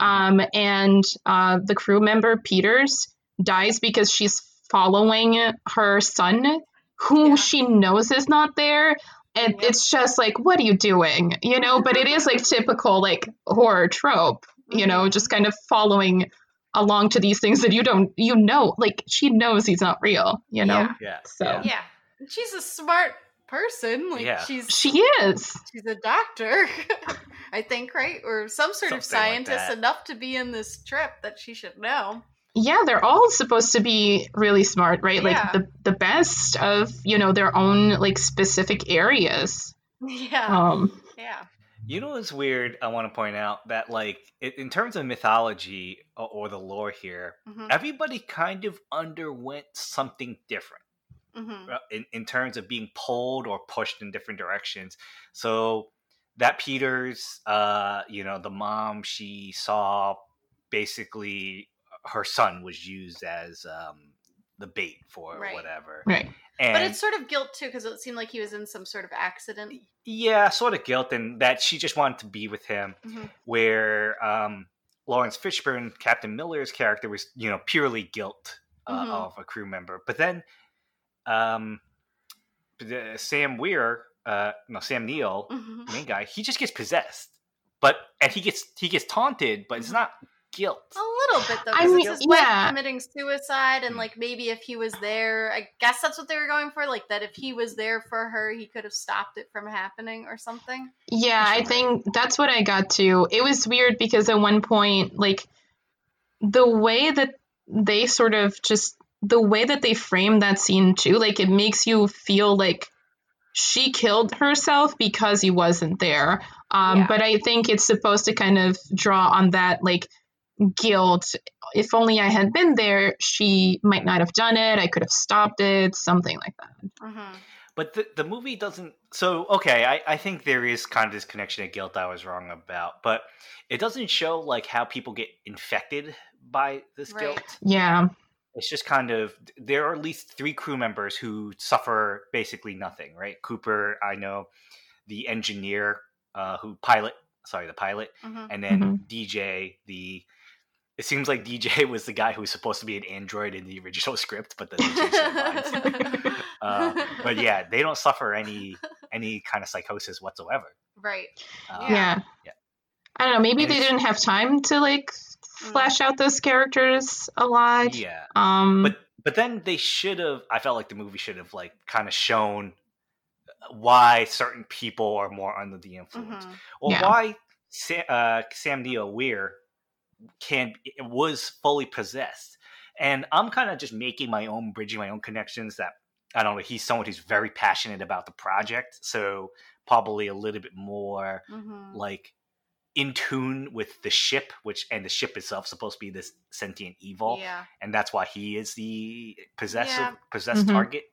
Um, and uh, the crew member Peters dies because she's following her son, who Yeah. she knows is not there. And Yeah. it's just like, what are you doing? You know, but it is like typical like horror trope, you know, Mhm. just kind of following along to these things that you don't you know like she knows he's not real you know Yeah. Yeah. So- yeah. Yeah. She's a smart person. Like Yeah. she's she is she's a doctor, I think, right? Or some sort of Something like scientist that. enough to be in this trip that she should know. Yeah they're all supposed to be really smart right Yeah. like the the best of you know their own like specific areas Yeah. um yeah. You know what's weird? I want to point out that, like, in terms of mythology or, or the lore here, Mhm, everybody kind of underwent something different mhm. uh, in, in terms of being pulled or pushed in different directions. So that Peters, uh, you know, the mom she saw basically her son was used as um, the bait for Right. whatever. Right. And But it's sort of guilt too, because it seemed like he was in some sort of accident. yeah, sort of guilt and that she just wanted to be with him. Mhm. Where um, Laurence Fishburne, Captain Miller's character, was you know purely guilt uh, Mhm. of a crew member. But then um, Sam Weir, uh, no Sam Neill, Mhm. main guy, he just gets possessed. But and he gets he gets taunted, but it's not guilt. A little bit though, I because mean, it's his wife yeah. committing suicide, and Mm. like maybe if he was there, I guess that's what they were going for. Like that, if he was there for her, he could have stopped it from happening or something. Yeah, I think that's what I got to. It was weird because at one point, like, the way that they sort of just, the way that they frame that scene too, like, it makes you feel like she killed herself because he wasn't there. Um, Yeah. But I think it's supposed to kind of draw on that, like, guilt. If only I had been there, she might not have done it. I could have stopped it, something like that. Mm-hmm. But the, the movie doesn't. So, okay, I, I think there is kind of this connection of guilt I was wrong about, but it doesn't show like how people get infected by this Right. guilt. Yeah. It's just kind of there are at least three crew members who suffer basically nothing, right? Cooper, I know, the engineer uh, who pilot, sorry, the pilot, Mm-hmm. and then Mhm. DJ, the. It seems like DJ was the guy who was supposed to be an android in the original script, but then they changed. Uh, but yeah, they don't suffer any any kind of psychosis whatsoever. right. Uh, yeah. yeah. I don't know. Maybe And they didn't have time to like flesh out those characters a lot. yeah. Um, But but then they should have. I felt like the movie should have like kind of shown why certain people are more under the influence, Mhm. or Yeah. why Sam, uh, Sam Neill Weir can was fully possessed. And I'm kind of just making my own, bridging my own connections. That I don't know. He's someone who's very passionate about the project, so probably a little bit more Mhm. like in tune with the ship, which and the ship itself supposed to be this sentient evil, Yeah. and that's why he is the possessive Yeah. possessed Mhm. target.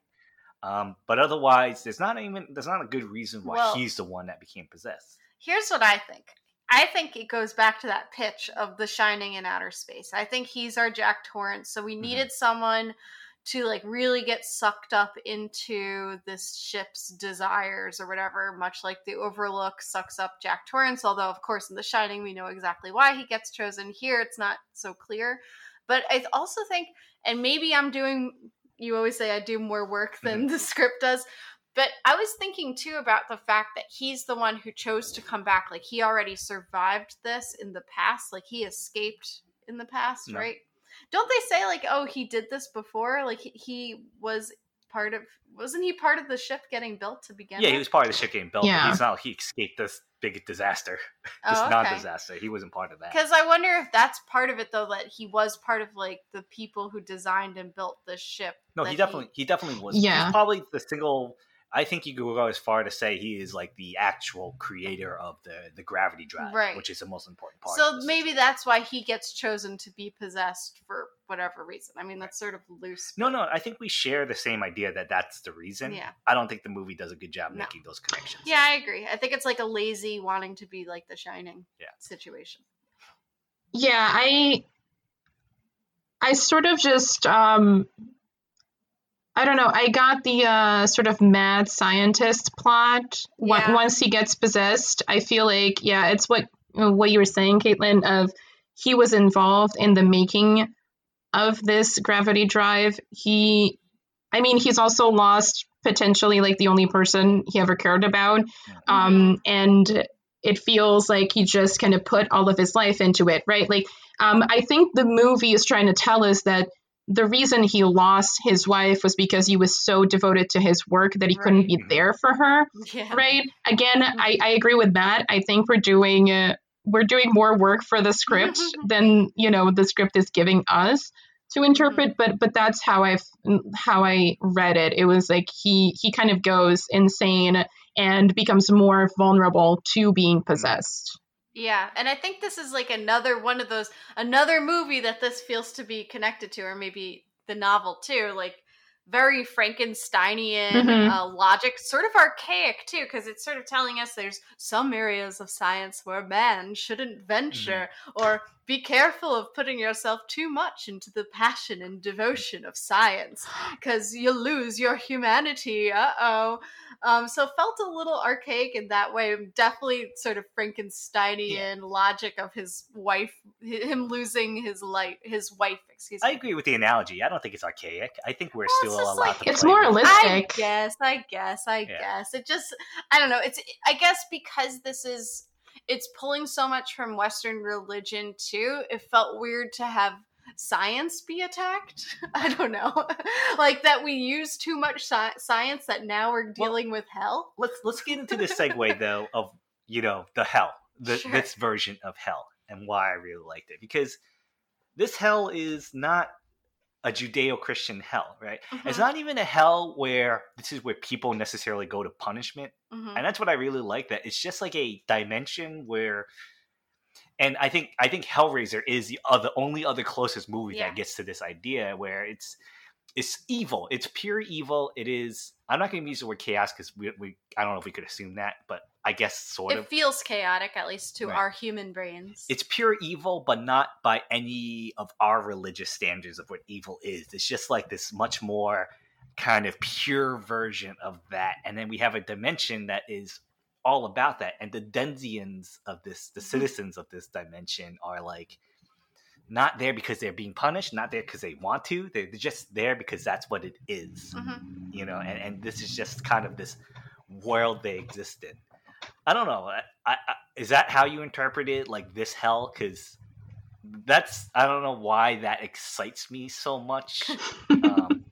Um, but otherwise, there's not even there's not a good reason why Well- he's the one that became possessed. Here's what I think. I think it goes back to that pitch of The Shining in outer space. I think he's our Jack Torrance, so we mm-hmm. needed someone to like really get sucked up into this ship's desires or whatever, much like the Overlook sucks up Jack Torrance. Although, of course, in The Shining, we know exactly why he gets chosen. Here, it's not so clear. But I also think, and maybe I'm doing. You always say I do more work than mm-hmm. the script does. But I was thinking too about the fact that he's the one who chose to come back. Like he already survived this in the past. Like he escaped in the past, No. right? Don't they say like, oh, he did this before? Like he, he was part of. Wasn't he part of the ship getting built to begin? Yeah, with? he was part of the ship getting built. Yeah. But he's not. He escaped this big disaster, this Oh, okay. non-disaster. He wasn't part of that. Because I wonder if that's part of it, though, that he was part of like the people who designed and built this ship. No, he definitely he definitely was. Yeah. he's probably the single. I think you could go as far to say he is like the actual creator of the the gravity drive, Right. which is the most important part. So this maybe that's why he gets chosen to be possessed for whatever reason. I mean, that's sort of loose. No, no, I think we share the same idea that that's the reason. Yeah. I don't think the movie does a good job No. making those connections. Yeah, I agree. I think it's like a lazy wanting to be like the Shining Yeah. situation. yeah, I I sort of just um I don't know. I got the uh, sort of mad scientist plot. Yeah. Once he gets possessed, I feel like yeah, it's what what you were saying, Caitlin. Of he was involved in the making of this gravity drive. He, I mean, he's also lost potentially like the only person he ever cared about, um, and it feels like he just kind of put all of his life into it, right? Like, um, I think the movie is trying to tell us that the reason he lost his wife was because he was so devoted to his work that he couldn't be there for her, Yeah. right? Again, I, I agree with that. I think we're doing uh, we're doing more work for the script than you know the script is giving us to interpret. But but that's how I how I read it. It was like he he kind of goes insane and becomes more vulnerable to being possessed. Yeah, and I think this is like another one of those another movie that this feels to be connected to, or maybe the novel too. Like very Frankensteinian Mhm. uh, logic, sort of archaic too, because it's sort of telling us there's some areas of science where man shouldn't venture, or be careful of putting yourself too much into the passion and devotion of science, because you'll lose your humanity. Uh oh. Um, so felt a little archaic in that way. Definitely sort of Frankensteinian logic of his wife, him losing his life, his wife. Excuse me. I agree with the analogy. I don't think it's archaic. I think we're Well, still just allowed like- to. It's play more with it. I realistic. guess, I guess, I Yeah. guess. It just, I don't know. It's, I guess, because this is, it's pulling so much from Western religion too. It felt weird to have science be attacked. I don't know, like that we use too much sci- science that now we're dealing with hell. Let's let's get into the segue though of you know the hell, the, Sure. this version of hell, and why I really liked it because this hell is not a Judeo-Christian hell, right? It's Mhm, not even a hell where this is where people necessarily go to punishment. mhm. and that's what I really like. That it's just like a dimension where, and I think I think Hellraiser is the other only other closest movie Yeah. that gets to this idea where it's it's evil. It's pure evil. It is. I'm not going to use the word chaos because we, we I don't know if we could assume that, but I guess sort It of. It feels chaotic, at least to Right. our human brains. It's pure evil, but not by any of our religious standards of what evil is. It's just like this much more kind of pure version of that. And then we have a dimension that is all about that. And the Denzians of this, the Mhm. citizens of this dimension, are like not there because they're being punished, not there because they want to. They're just there because that's what it is, Mhm. you know. And, and this is just kind of this world they exist in. I don't know. I, I, is that how you interpret it? Like this hell? Because that's I don't know why that excites me so much. um,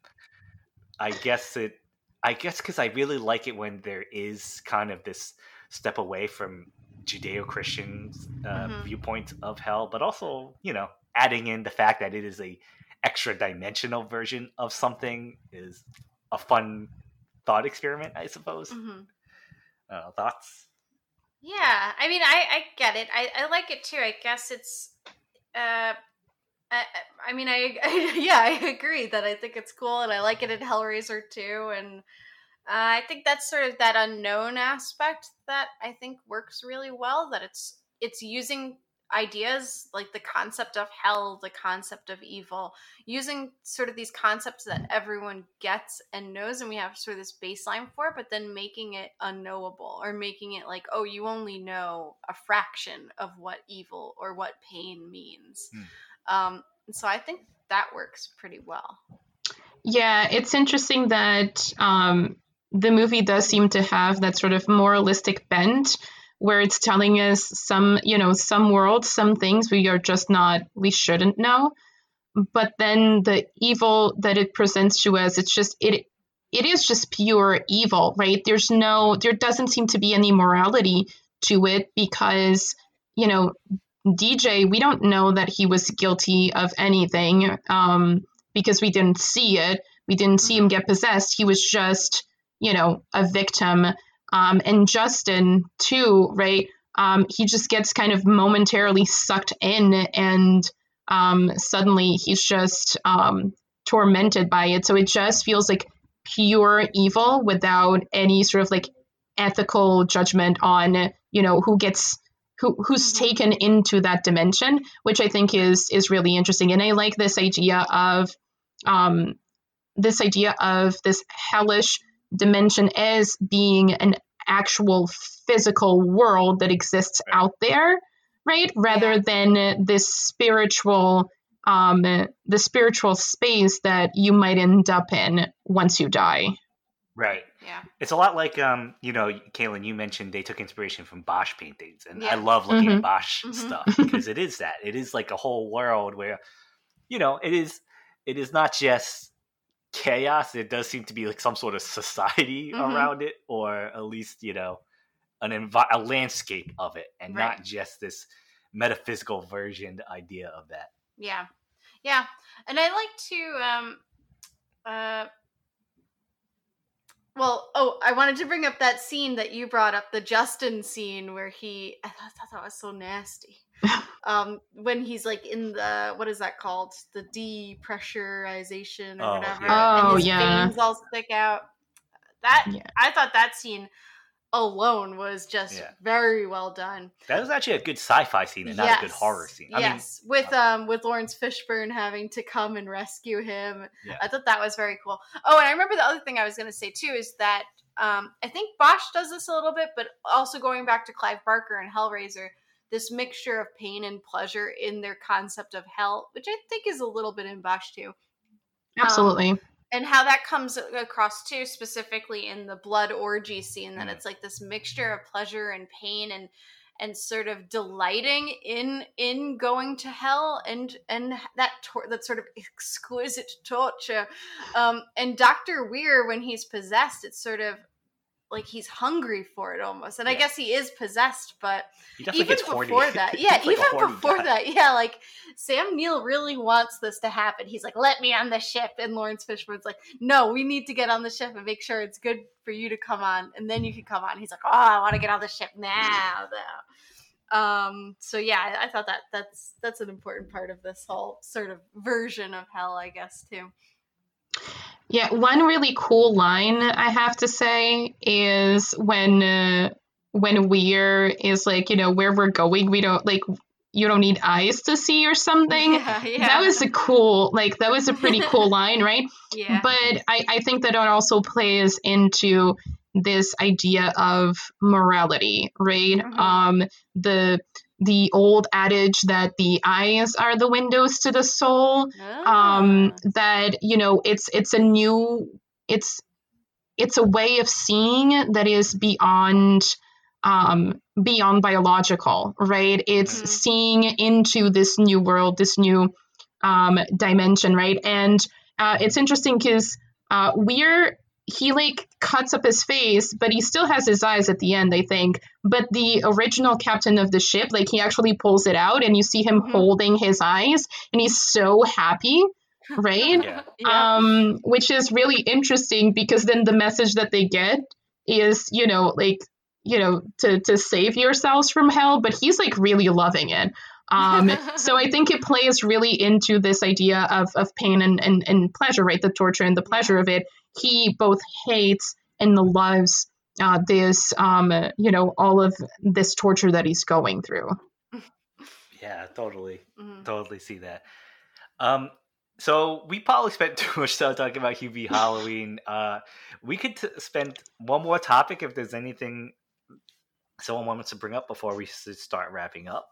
I guess it. I guess because I really like it when there is kind of this step away from Judeo-Christian uh, Mhm. viewpoint of hell, but also you know adding in the fact that it is a extra dimensional version of something is a fun thought experiment, I suppose. Mhm. Uh, thoughts? Yeah, I mean, I I get it. I I like it too. I guess it's, uh, I I mean, I, yeah, I agree that I think it's cool, and I like it in Hellraiser too, and uh, I think that's sort of that unknown aspect that I think works really well. That it's it's using ideas like the concept of hell, the concept of evil, using sort of these concepts that everyone gets and knows, and we have sort of this baseline for, but then making it unknowable or making it like, oh, you only know a fraction of what evil or what pain means. Um, and so I think that works pretty well. Yeah, it's interesting that um, the movie does seem to have that sort of moralistic bent where it's telling us some, you know, some worlds, some things we are just not, we shouldn't know. But then the evil that it presents to us, it's just, it, it is just pure evil, right? There's no, there doesn't seem to be any morality to it because, you know, DJ, we don't know that he was guilty of anything. Um, because we didn't see it. We didn't see him get possessed. He was just, you know, a victim. Um, and Justin, too, right? Um, he just gets kind of momentarily sucked in, and um, suddenly he's just um, tormented by it. So it just feels like pure evil without any sort of like ethical judgment on, you know, who gets who who's taken into that dimension, which I think is is really interesting. And I like this idea of um, this idea of this hellish dimension as being an actual physical world that exists out there, right? Rather Yeah. than this spiritual um, the spiritual space that you might end up in once you die. Right. Yeah. It's a lot like, um, you know, Caitlin, you mentioned they took inspiration from Bosch paintings, and Yeah. I love looking Mhm. at Bosch Mhm. stuff because it is that. It is like a whole world where, you know, it is. It is not just chaos. It does seem to be like some sort of society Mhm. around it, or at least you know, an envi- a landscape of it, and Right. not just this metaphysical version idea of that. Yeah. Yeah. And I like to um uh Well, oh, I wanted to bring up that scene that you brought up, the Justin scene where he I thought that was so nasty. um when he's like in the what is that called? The depressurization or Oh, whatever. yeah. Oh, and his yeah. veins all stick out. That Yeah. I thought that scene alone was just Yeah. very well done. That was actually a good sci-fi scene and not a good horror scene. I yes, with um with Laurence Fishburne having to come and rescue him. Yeah. I thought that was very cool. Oh, and I remember the other thing I was going to say too is that um I think Bosch does this a little bit, but also going back to Clive Barker and Hellraiser, this mixture of pain and pleasure in their concept of hell, which I think is a little bit in Bosch too Absolutely. and how that comes across too specifically in the blood orgy scene that Mhm. it's like this mixture of pleasure and pain and and sort of delighting in in going to hell and and that tor- that sort of exquisite torture um and dr weir when he's possessed it's sort of like he's hungry for it almost and i guess he is possessed but even before that yeah like even before guy. that yeah like sam neill really wants this to happen. He's like let me on the ship and laurence fishburne's like no we need to get on the ship and make sure it's good for you to come on and then you can come on. He's like oh i want to get on the ship now though. Um so yeah I, I thought that that's that's an important part of this whole sort of version of hell i guess too Yeah, one really cool line I have to say is when uh, when Weir is like, you know, where we're going, we don't like you don't need eyes to see or something. yeah, yeah. That was a cool, like that was a pretty cool line, right? yeah But I, I think that it also plays into this idea of morality, right? Mhm. Um, the the old adage that the eyes are the windows to the soul um Ah. that you know it's it's a new it's it's a way of seeing that is beyond um beyond biological right it's Mhm. seeing into this new world this new um dimension right and uh it's interesting because uh we're he like cuts up his face but he still has his eyes at the end i think but the original captain of the ship like he actually pulls it out and you see him Mhm. holding his eyes and he's so happy right Yeah. yeah. um which is really interesting because then the message that they get is you know like you know to to save yourselves from hell but he's like really loving it um so i think it plays really into this idea of of pain and and, and pleasure right the torture and the pleasure of it he both hates and loves uh, this um you know all of this torture that he's going through Yeah, totally. Mhm. Totally see that. Um, so we probably spent too much time talking about Hubie Halloween. Uh, we could t- spend one more topic if there's anything someone wants to bring up before we start wrapping up,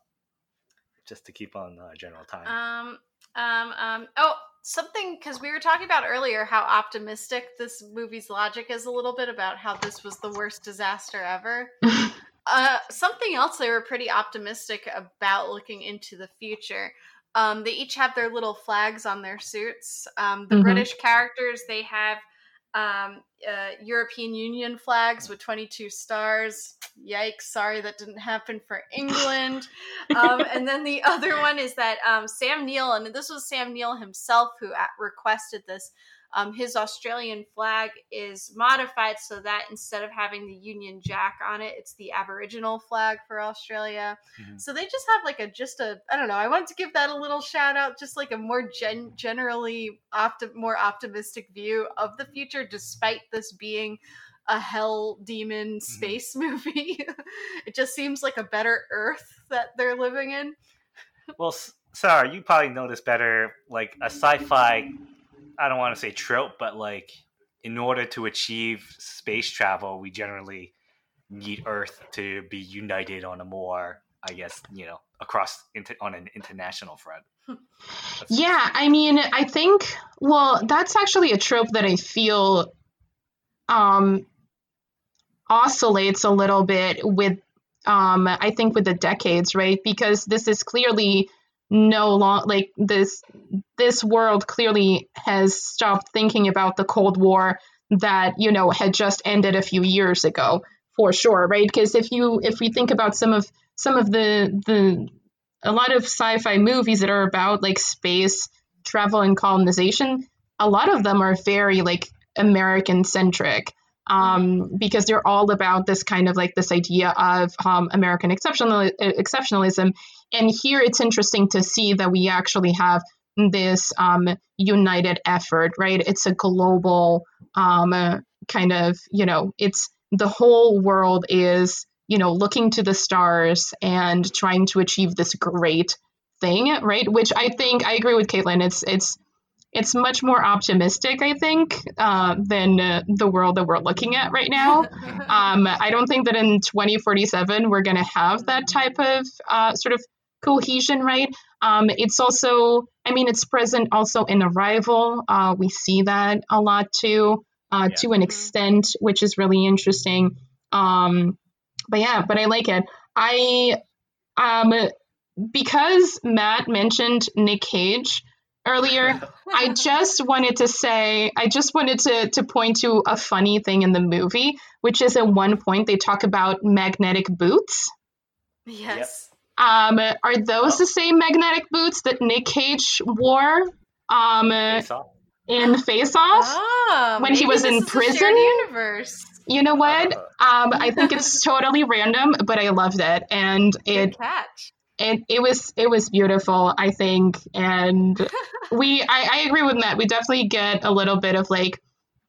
just to keep on uh, general time. Um, um, um, oh, something because we were talking about earlier how optimistic this movie's logic is a little bit about how this was the worst disaster ever. uh, something else they were pretty optimistic about looking into the future. Um, they each have their little flags on their suits. Um, the Mhm. British characters they have um, uh, European Union flags with 22 stars. Yikes! Sorry that didn't happen for England. um, and then the other one is that um, Sam Neill, and this was Sam Neill himself who a- requested this. Um, his Australian flag is modified so that instead of having the Union Jack on it, it's the Aboriginal flag for Australia. Mhm. So they just have like a just a I don't know. I wanted to give that a little shout out, just like a more gen- generally opti- more optimistic view of the future, despite this being a hell demon space movie. it just seems like a better Earth that they're living in. Well, Sarah, you probably know this better. Like a sci-fi, I don't want to say trope, but like in order to achieve space travel, we generally need Earth to be united on a more, I guess, you know, across into, on an international front. That's- Yeah, I mean, I think well, that's actually a trope that I feel um oscillates a little bit with um I think with the decades, right? Because this is clearly no long like this this world clearly has stopped thinking about the Cold War that, you know, had just ended a few years ago for sure, right? Because if you if we think about some of some of the the a lot of sci-fi movies that are about like space travel and colonization a lot of them are very like american centric um, because they're all about this kind of like this idea of um, American exceptional exceptionalism. And here it's interesting to see that we actually have this um, united effort, right? It's a global um, kind of, you know, it's the whole world is, you know, looking to the stars and trying to achieve this great thing, right? Which I think I agree with Caitlin. It's it's it's much more optimistic, I think, uh, than uh, the world that we're looking at right now. Um, I don't think that in 2047 we're going to have that type of uh, sort of cohesion, right? Um, it's also, I mean, it's present also in Arrival. Uh, we see that a lot too, uh, yeah. to an extent, which is really interesting. Um, but yeah, but I like it. I, um, because Matt mentioned Nick Cage earlier, I just wanted to say, I just wanted to, to point to a funny thing in the movie, which is at one point they talk about magnetic boots. Yes. Um, are those oh. the same magnetic boots that Nick Cage wore um, in Face Off oh, when he was in prison? universe. You know what? Uh. Um, I think it's totally random, but I loved it, and it catch. It, it was it was beautiful, I think, and we I, I agree with Matt. We definitely get a little bit of like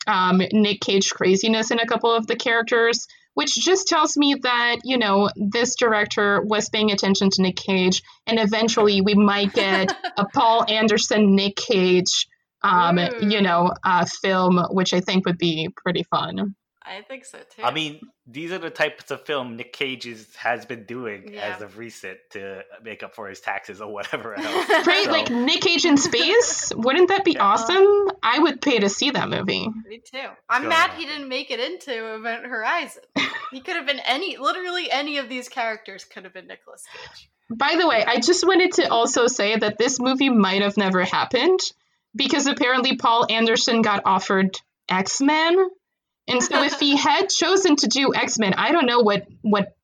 um, Nick Cage craziness in a couple of the characters which just tells me that, you know, this director was paying attention to Nick Cage, and eventually we might get a Paul Anderson Nick Cage, um, you know, uh, film, which I think would be pretty fun. I think so too. I mean, these are the types of film Nick Cage is, has been doing Yeah. as of recent to make up for his taxes or whatever else. Right, So- like Nick Cage in space. Wouldn't that be Yeah. awesome? I would pay to see that movie. Me too. I'm Go mad on. he didn't make it into Event Horizon. he could have been any, literally any of these characters could have been Nicolas Cage. By the way, I just wanted to also say that this movie might have never happened because apparently Paul Anderson got offered X Men. And so if he had chosen to do X Men, I don't know what, what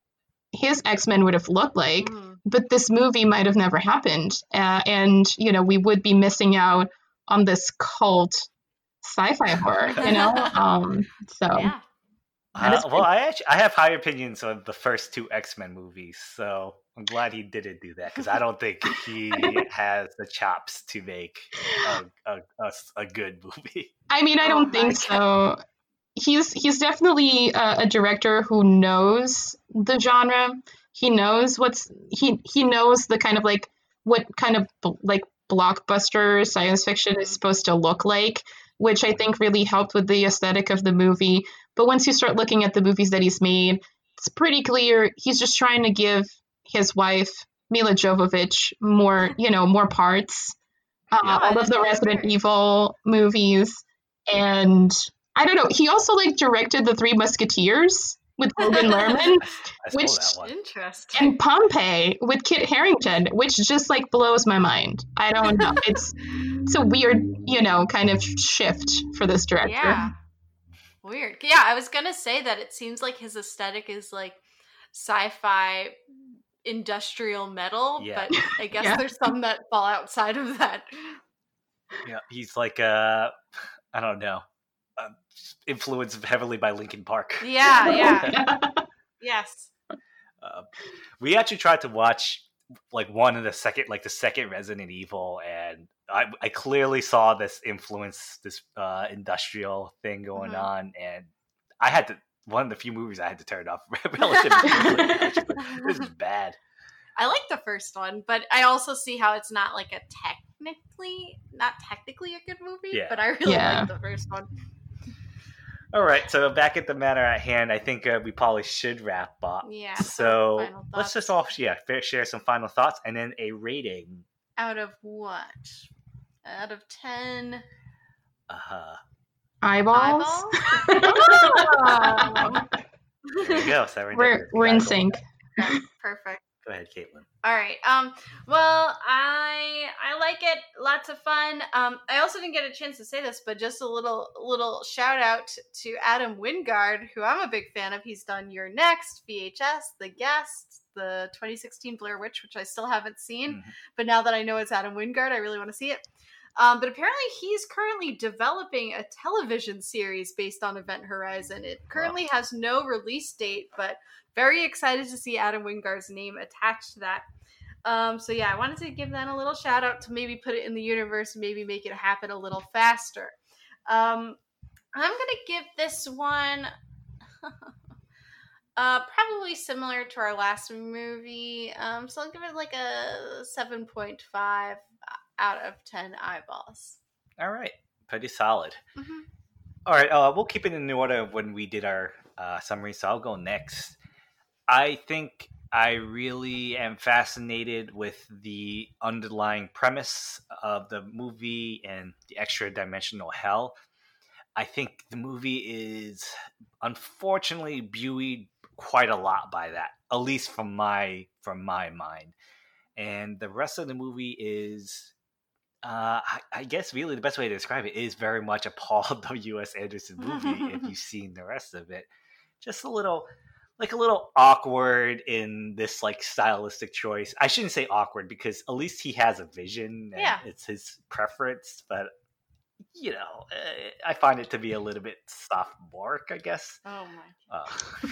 his X Men would have looked like, Mm. but this movie might have never happened. Uh, and, you know, we would be missing out on this cult sci fi horror, you know? Um, so. Yeah. Uh, well, I actually I have high opinions on the first two X Men movies, so I'm glad he didn't do that because I don't think he has the chops to make a, a, a, a good movie. I mean, I Oh don't my think so. He's he's definitely a, a director who knows the genre. He knows what's he he knows the kind of like what kind of like blockbuster science fiction is supposed to look like, which I think really helped with the aesthetic of the movie. But once you start looking at the movies that he's made, it's pretty clear he's just trying to give his wife Milla Jovovich more, you know, more parts. Uh, Yeah, all of the Resident. Evil movies, and I don't know. He also like directed the Three Musketeers with Logan Lerman Which- Interesting. and Pompeii with Kit Harington, which just like blows my mind. I don't know. It's it's a weird, you know, kind of shift for this director. Yeah. Weird. Yeah, I was gonna say that it seems like his aesthetic is like sci-fi industrial metal, Yeah. but I guess Yeah. there's some that fall outside of that. Yeah, he's like uh, I don't know, influenced heavily by Linkin Park. Yeah, yeah. yes. Uh, we actually tried to watch like one of the second, like the second Resident Evil, and I, I clearly saw this influence, this uh, industrial thing going Mhm. on, and I had to. One of the few movies I had to turn it off relatively quickly. actually. This is bad. I like the first one, but I also see how it's not like a technically not technically a good movie, Yeah. but I really Yeah. like the first one. All right, so back at the matter at hand, I think uh, we probably should wrap up. Yeah. So let's just all yeah share some final thoughts and then a rating. out of what? Out of ten Uh, Eyeballs. eyeballs? Oh. there you go. Seven we're Deadly we're in sync. Okay, Perfect. Go ahead, Caitlin. All right. Um. Well, I I like it. Lots of fun. Um. I also didn't get a chance to say this, but just a little little shout out to Adam Wingard, who I'm a big fan of. He's done You're Next, VHS, The Guest, the 2016 Blair Witch, which I still haven't seen, Mhm. but now that I know it's Adam Wingard, I really want to see it. Um, but apparently, he's currently developing a television series based on Event Horizon. It currently has no release date, but very excited to see Adam Wingard's name attached to that. Um, so yeah, I wanted to give that a little shout out to maybe put it in the universe, maybe make it happen a little faster. Um, I'm gonna give this one uh, probably similar to our last movie. Um, so I'll give it like a seven point five out of ten eyeballs. All right, pretty solid. Mhm. All right, uh, we'll keep it in the order of when we did our uh, summary. So I'll go next. I think I really am fascinated with the underlying premise of the movie and the extra dimensional hell. I think the movie is unfortunately buoyed quite a lot by that, at least from my from my mind. And the rest of the movie is uh, I, I guess really the best way to describe it is very much a Paul W. S. Anderson movie. if you've seen the rest of it, just a little, like a little awkward in this like stylistic choice. I shouldn't say awkward because at least he has a vision. And Yeah. it's his preference, but you know, uh, I find it to be a little bit soft sophomoric. I guess. Oh my, Uh,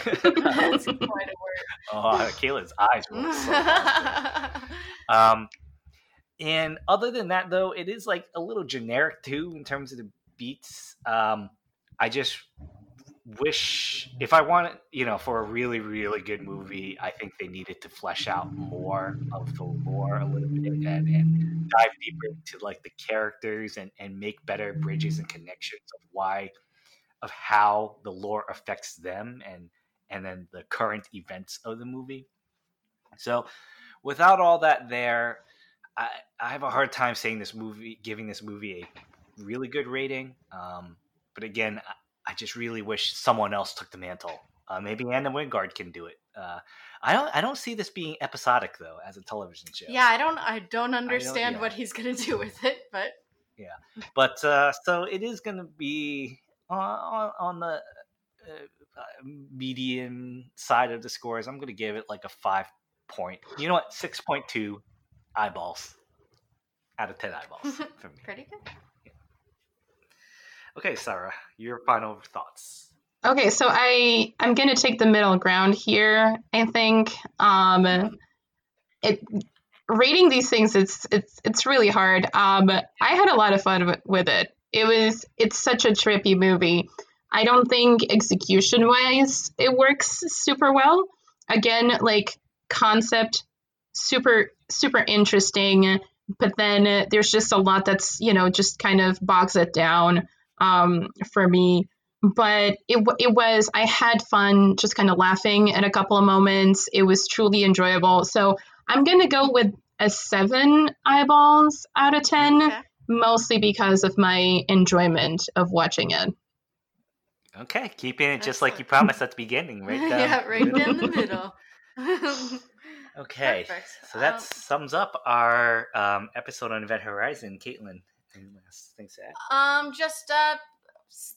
that's quite a word. oh, Kayla's eyes were so. Um, and other than that, though, it is like a little generic too in terms of the beats. Um, I just wish if I wanted, you know, for a really, really good movie, I think they needed to flesh out more of the lore a little bit and, and dive deeper into like the characters and, and make better bridges and connections of why, of how the lore affects them and and then the current events of the movie. So, without all that there, I, I have a hard time saying this movie, giving this movie a really good rating. Um, but again, I, I just really wish someone else took the mantle. Uh, maybe Adam Wingard can do it. Uh, I don't. I don't see this being episodic though, as a television show. Yeah, I don't. I don't understand yeah. what he's gonna do with it, but yeah. But uh, so it is going to be on, on, on the uh, uh, median side of the scores. I'm going to give it like a five point. You know what? Six point two eyeballs out of ten eyeballs for me. pretty good. Okay, Sarah, your final thoughts. Okay, so I I'm gonna take the middle ground here. I think um, it rating these things it's it's it's really hard. Um, I had a lot of fun with it. It was it's such a trippy movie. I don't think execution wise it works super well. Again, like concept super super interesting, but then uh, there's just a lot that's you know just kind of bogs it down um, for me but it, it was i had fun just kind of laughing at a couple of moments it was truly enjoyable so i'm going to go with a seven eyeballs out of ten Okay. mostly because of my enjoyment of watching it Okay, keeping it just like you promised at the beginning, right? down yeah, right middle. down the middle. Okay, Perfect. so that Um, sums up our um, episode on Event Horizon. Caitlin, any last things to add? Um, just uh,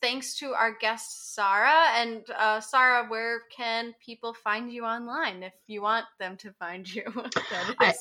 thanks to our guest Sarah and uh, Sarah, where can people find you online if you want them to find you? I-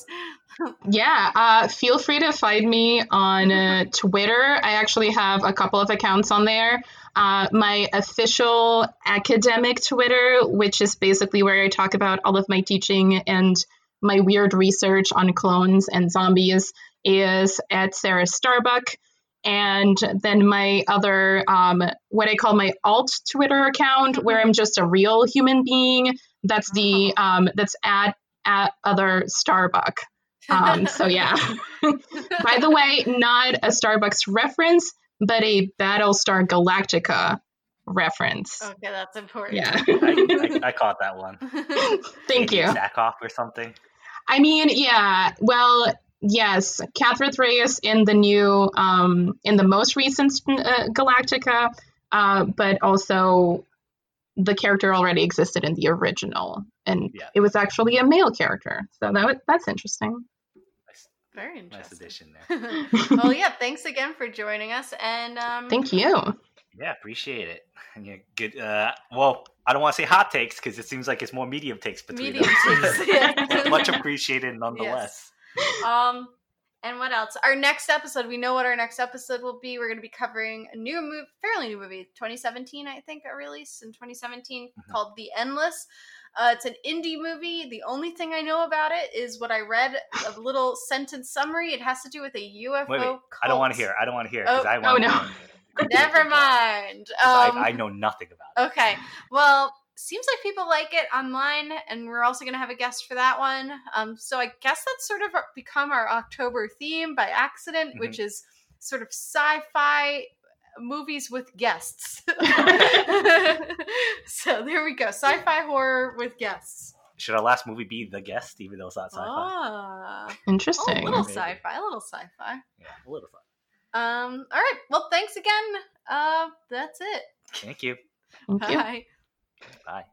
yeah uh, feel free to find me on uh, twitter. I actually have a couple of accounts on there. Uh, my official academic twitter which is basically where i talk about all of my teaching and my weird research on clones and zombies is at sarah starbuck and then my other um, what i call my alt twitter account where i'm just a real human being that's the um, that's at at other starbuck um, so yeah. By the way, not a Starbucks reference, but a Battlestar Galactica reference. okay, that's important. Yeah. I, I, I caught that one. Thank Maybe you. off or something. I mean, yeah. Well, yes, Catherine Reyes in the new, um, in the most recent uh, Galactica, uh, but also the character already existed in the original, and Yeah. it was actually a male character. So that that's interesting. Nice, Very nice interesting. addition there. well, yeah, thanks again for joining us. And um, Thank you. Yeah, appreciate it. And yeah, good. Uh, well, I don't want to say hot takes because it seems like it's more medium takes between Medium us. takes, yeah. Much appreciated nonetheless. Um, And what else? Our next episode, we know what our next episode will be. We're going to be covering a new movie, fairly new movie, 2017, I think, a release in 2017 Mhm. called The Endless. Uh, it's an indie movie. The only thing I know about it is what I read a little sentence summary. It has to do with a UFO. Wait, wait. I don't want to hear. I don't want to hear. Oh, I want oh, no. Never mind. Um, I, I know nothing about it. Okay. Well, seems like people like it online, and we're also going to have a guest for that one. Um, so I guess that's sort of become our October theme by accident, Mhm. which is sort of sci-fi movies with guests. so there we go, sci-fi horror with guests. Should our last movie be The Guest, even though it's not sci-fi? Ah, oh, Interesting. a little Maybe. sci-fi, a little sci-fi. Yeah, a little fun. Um, all right. Well, thanks again. Uh, that's it. Thank you. Thank you. Bye.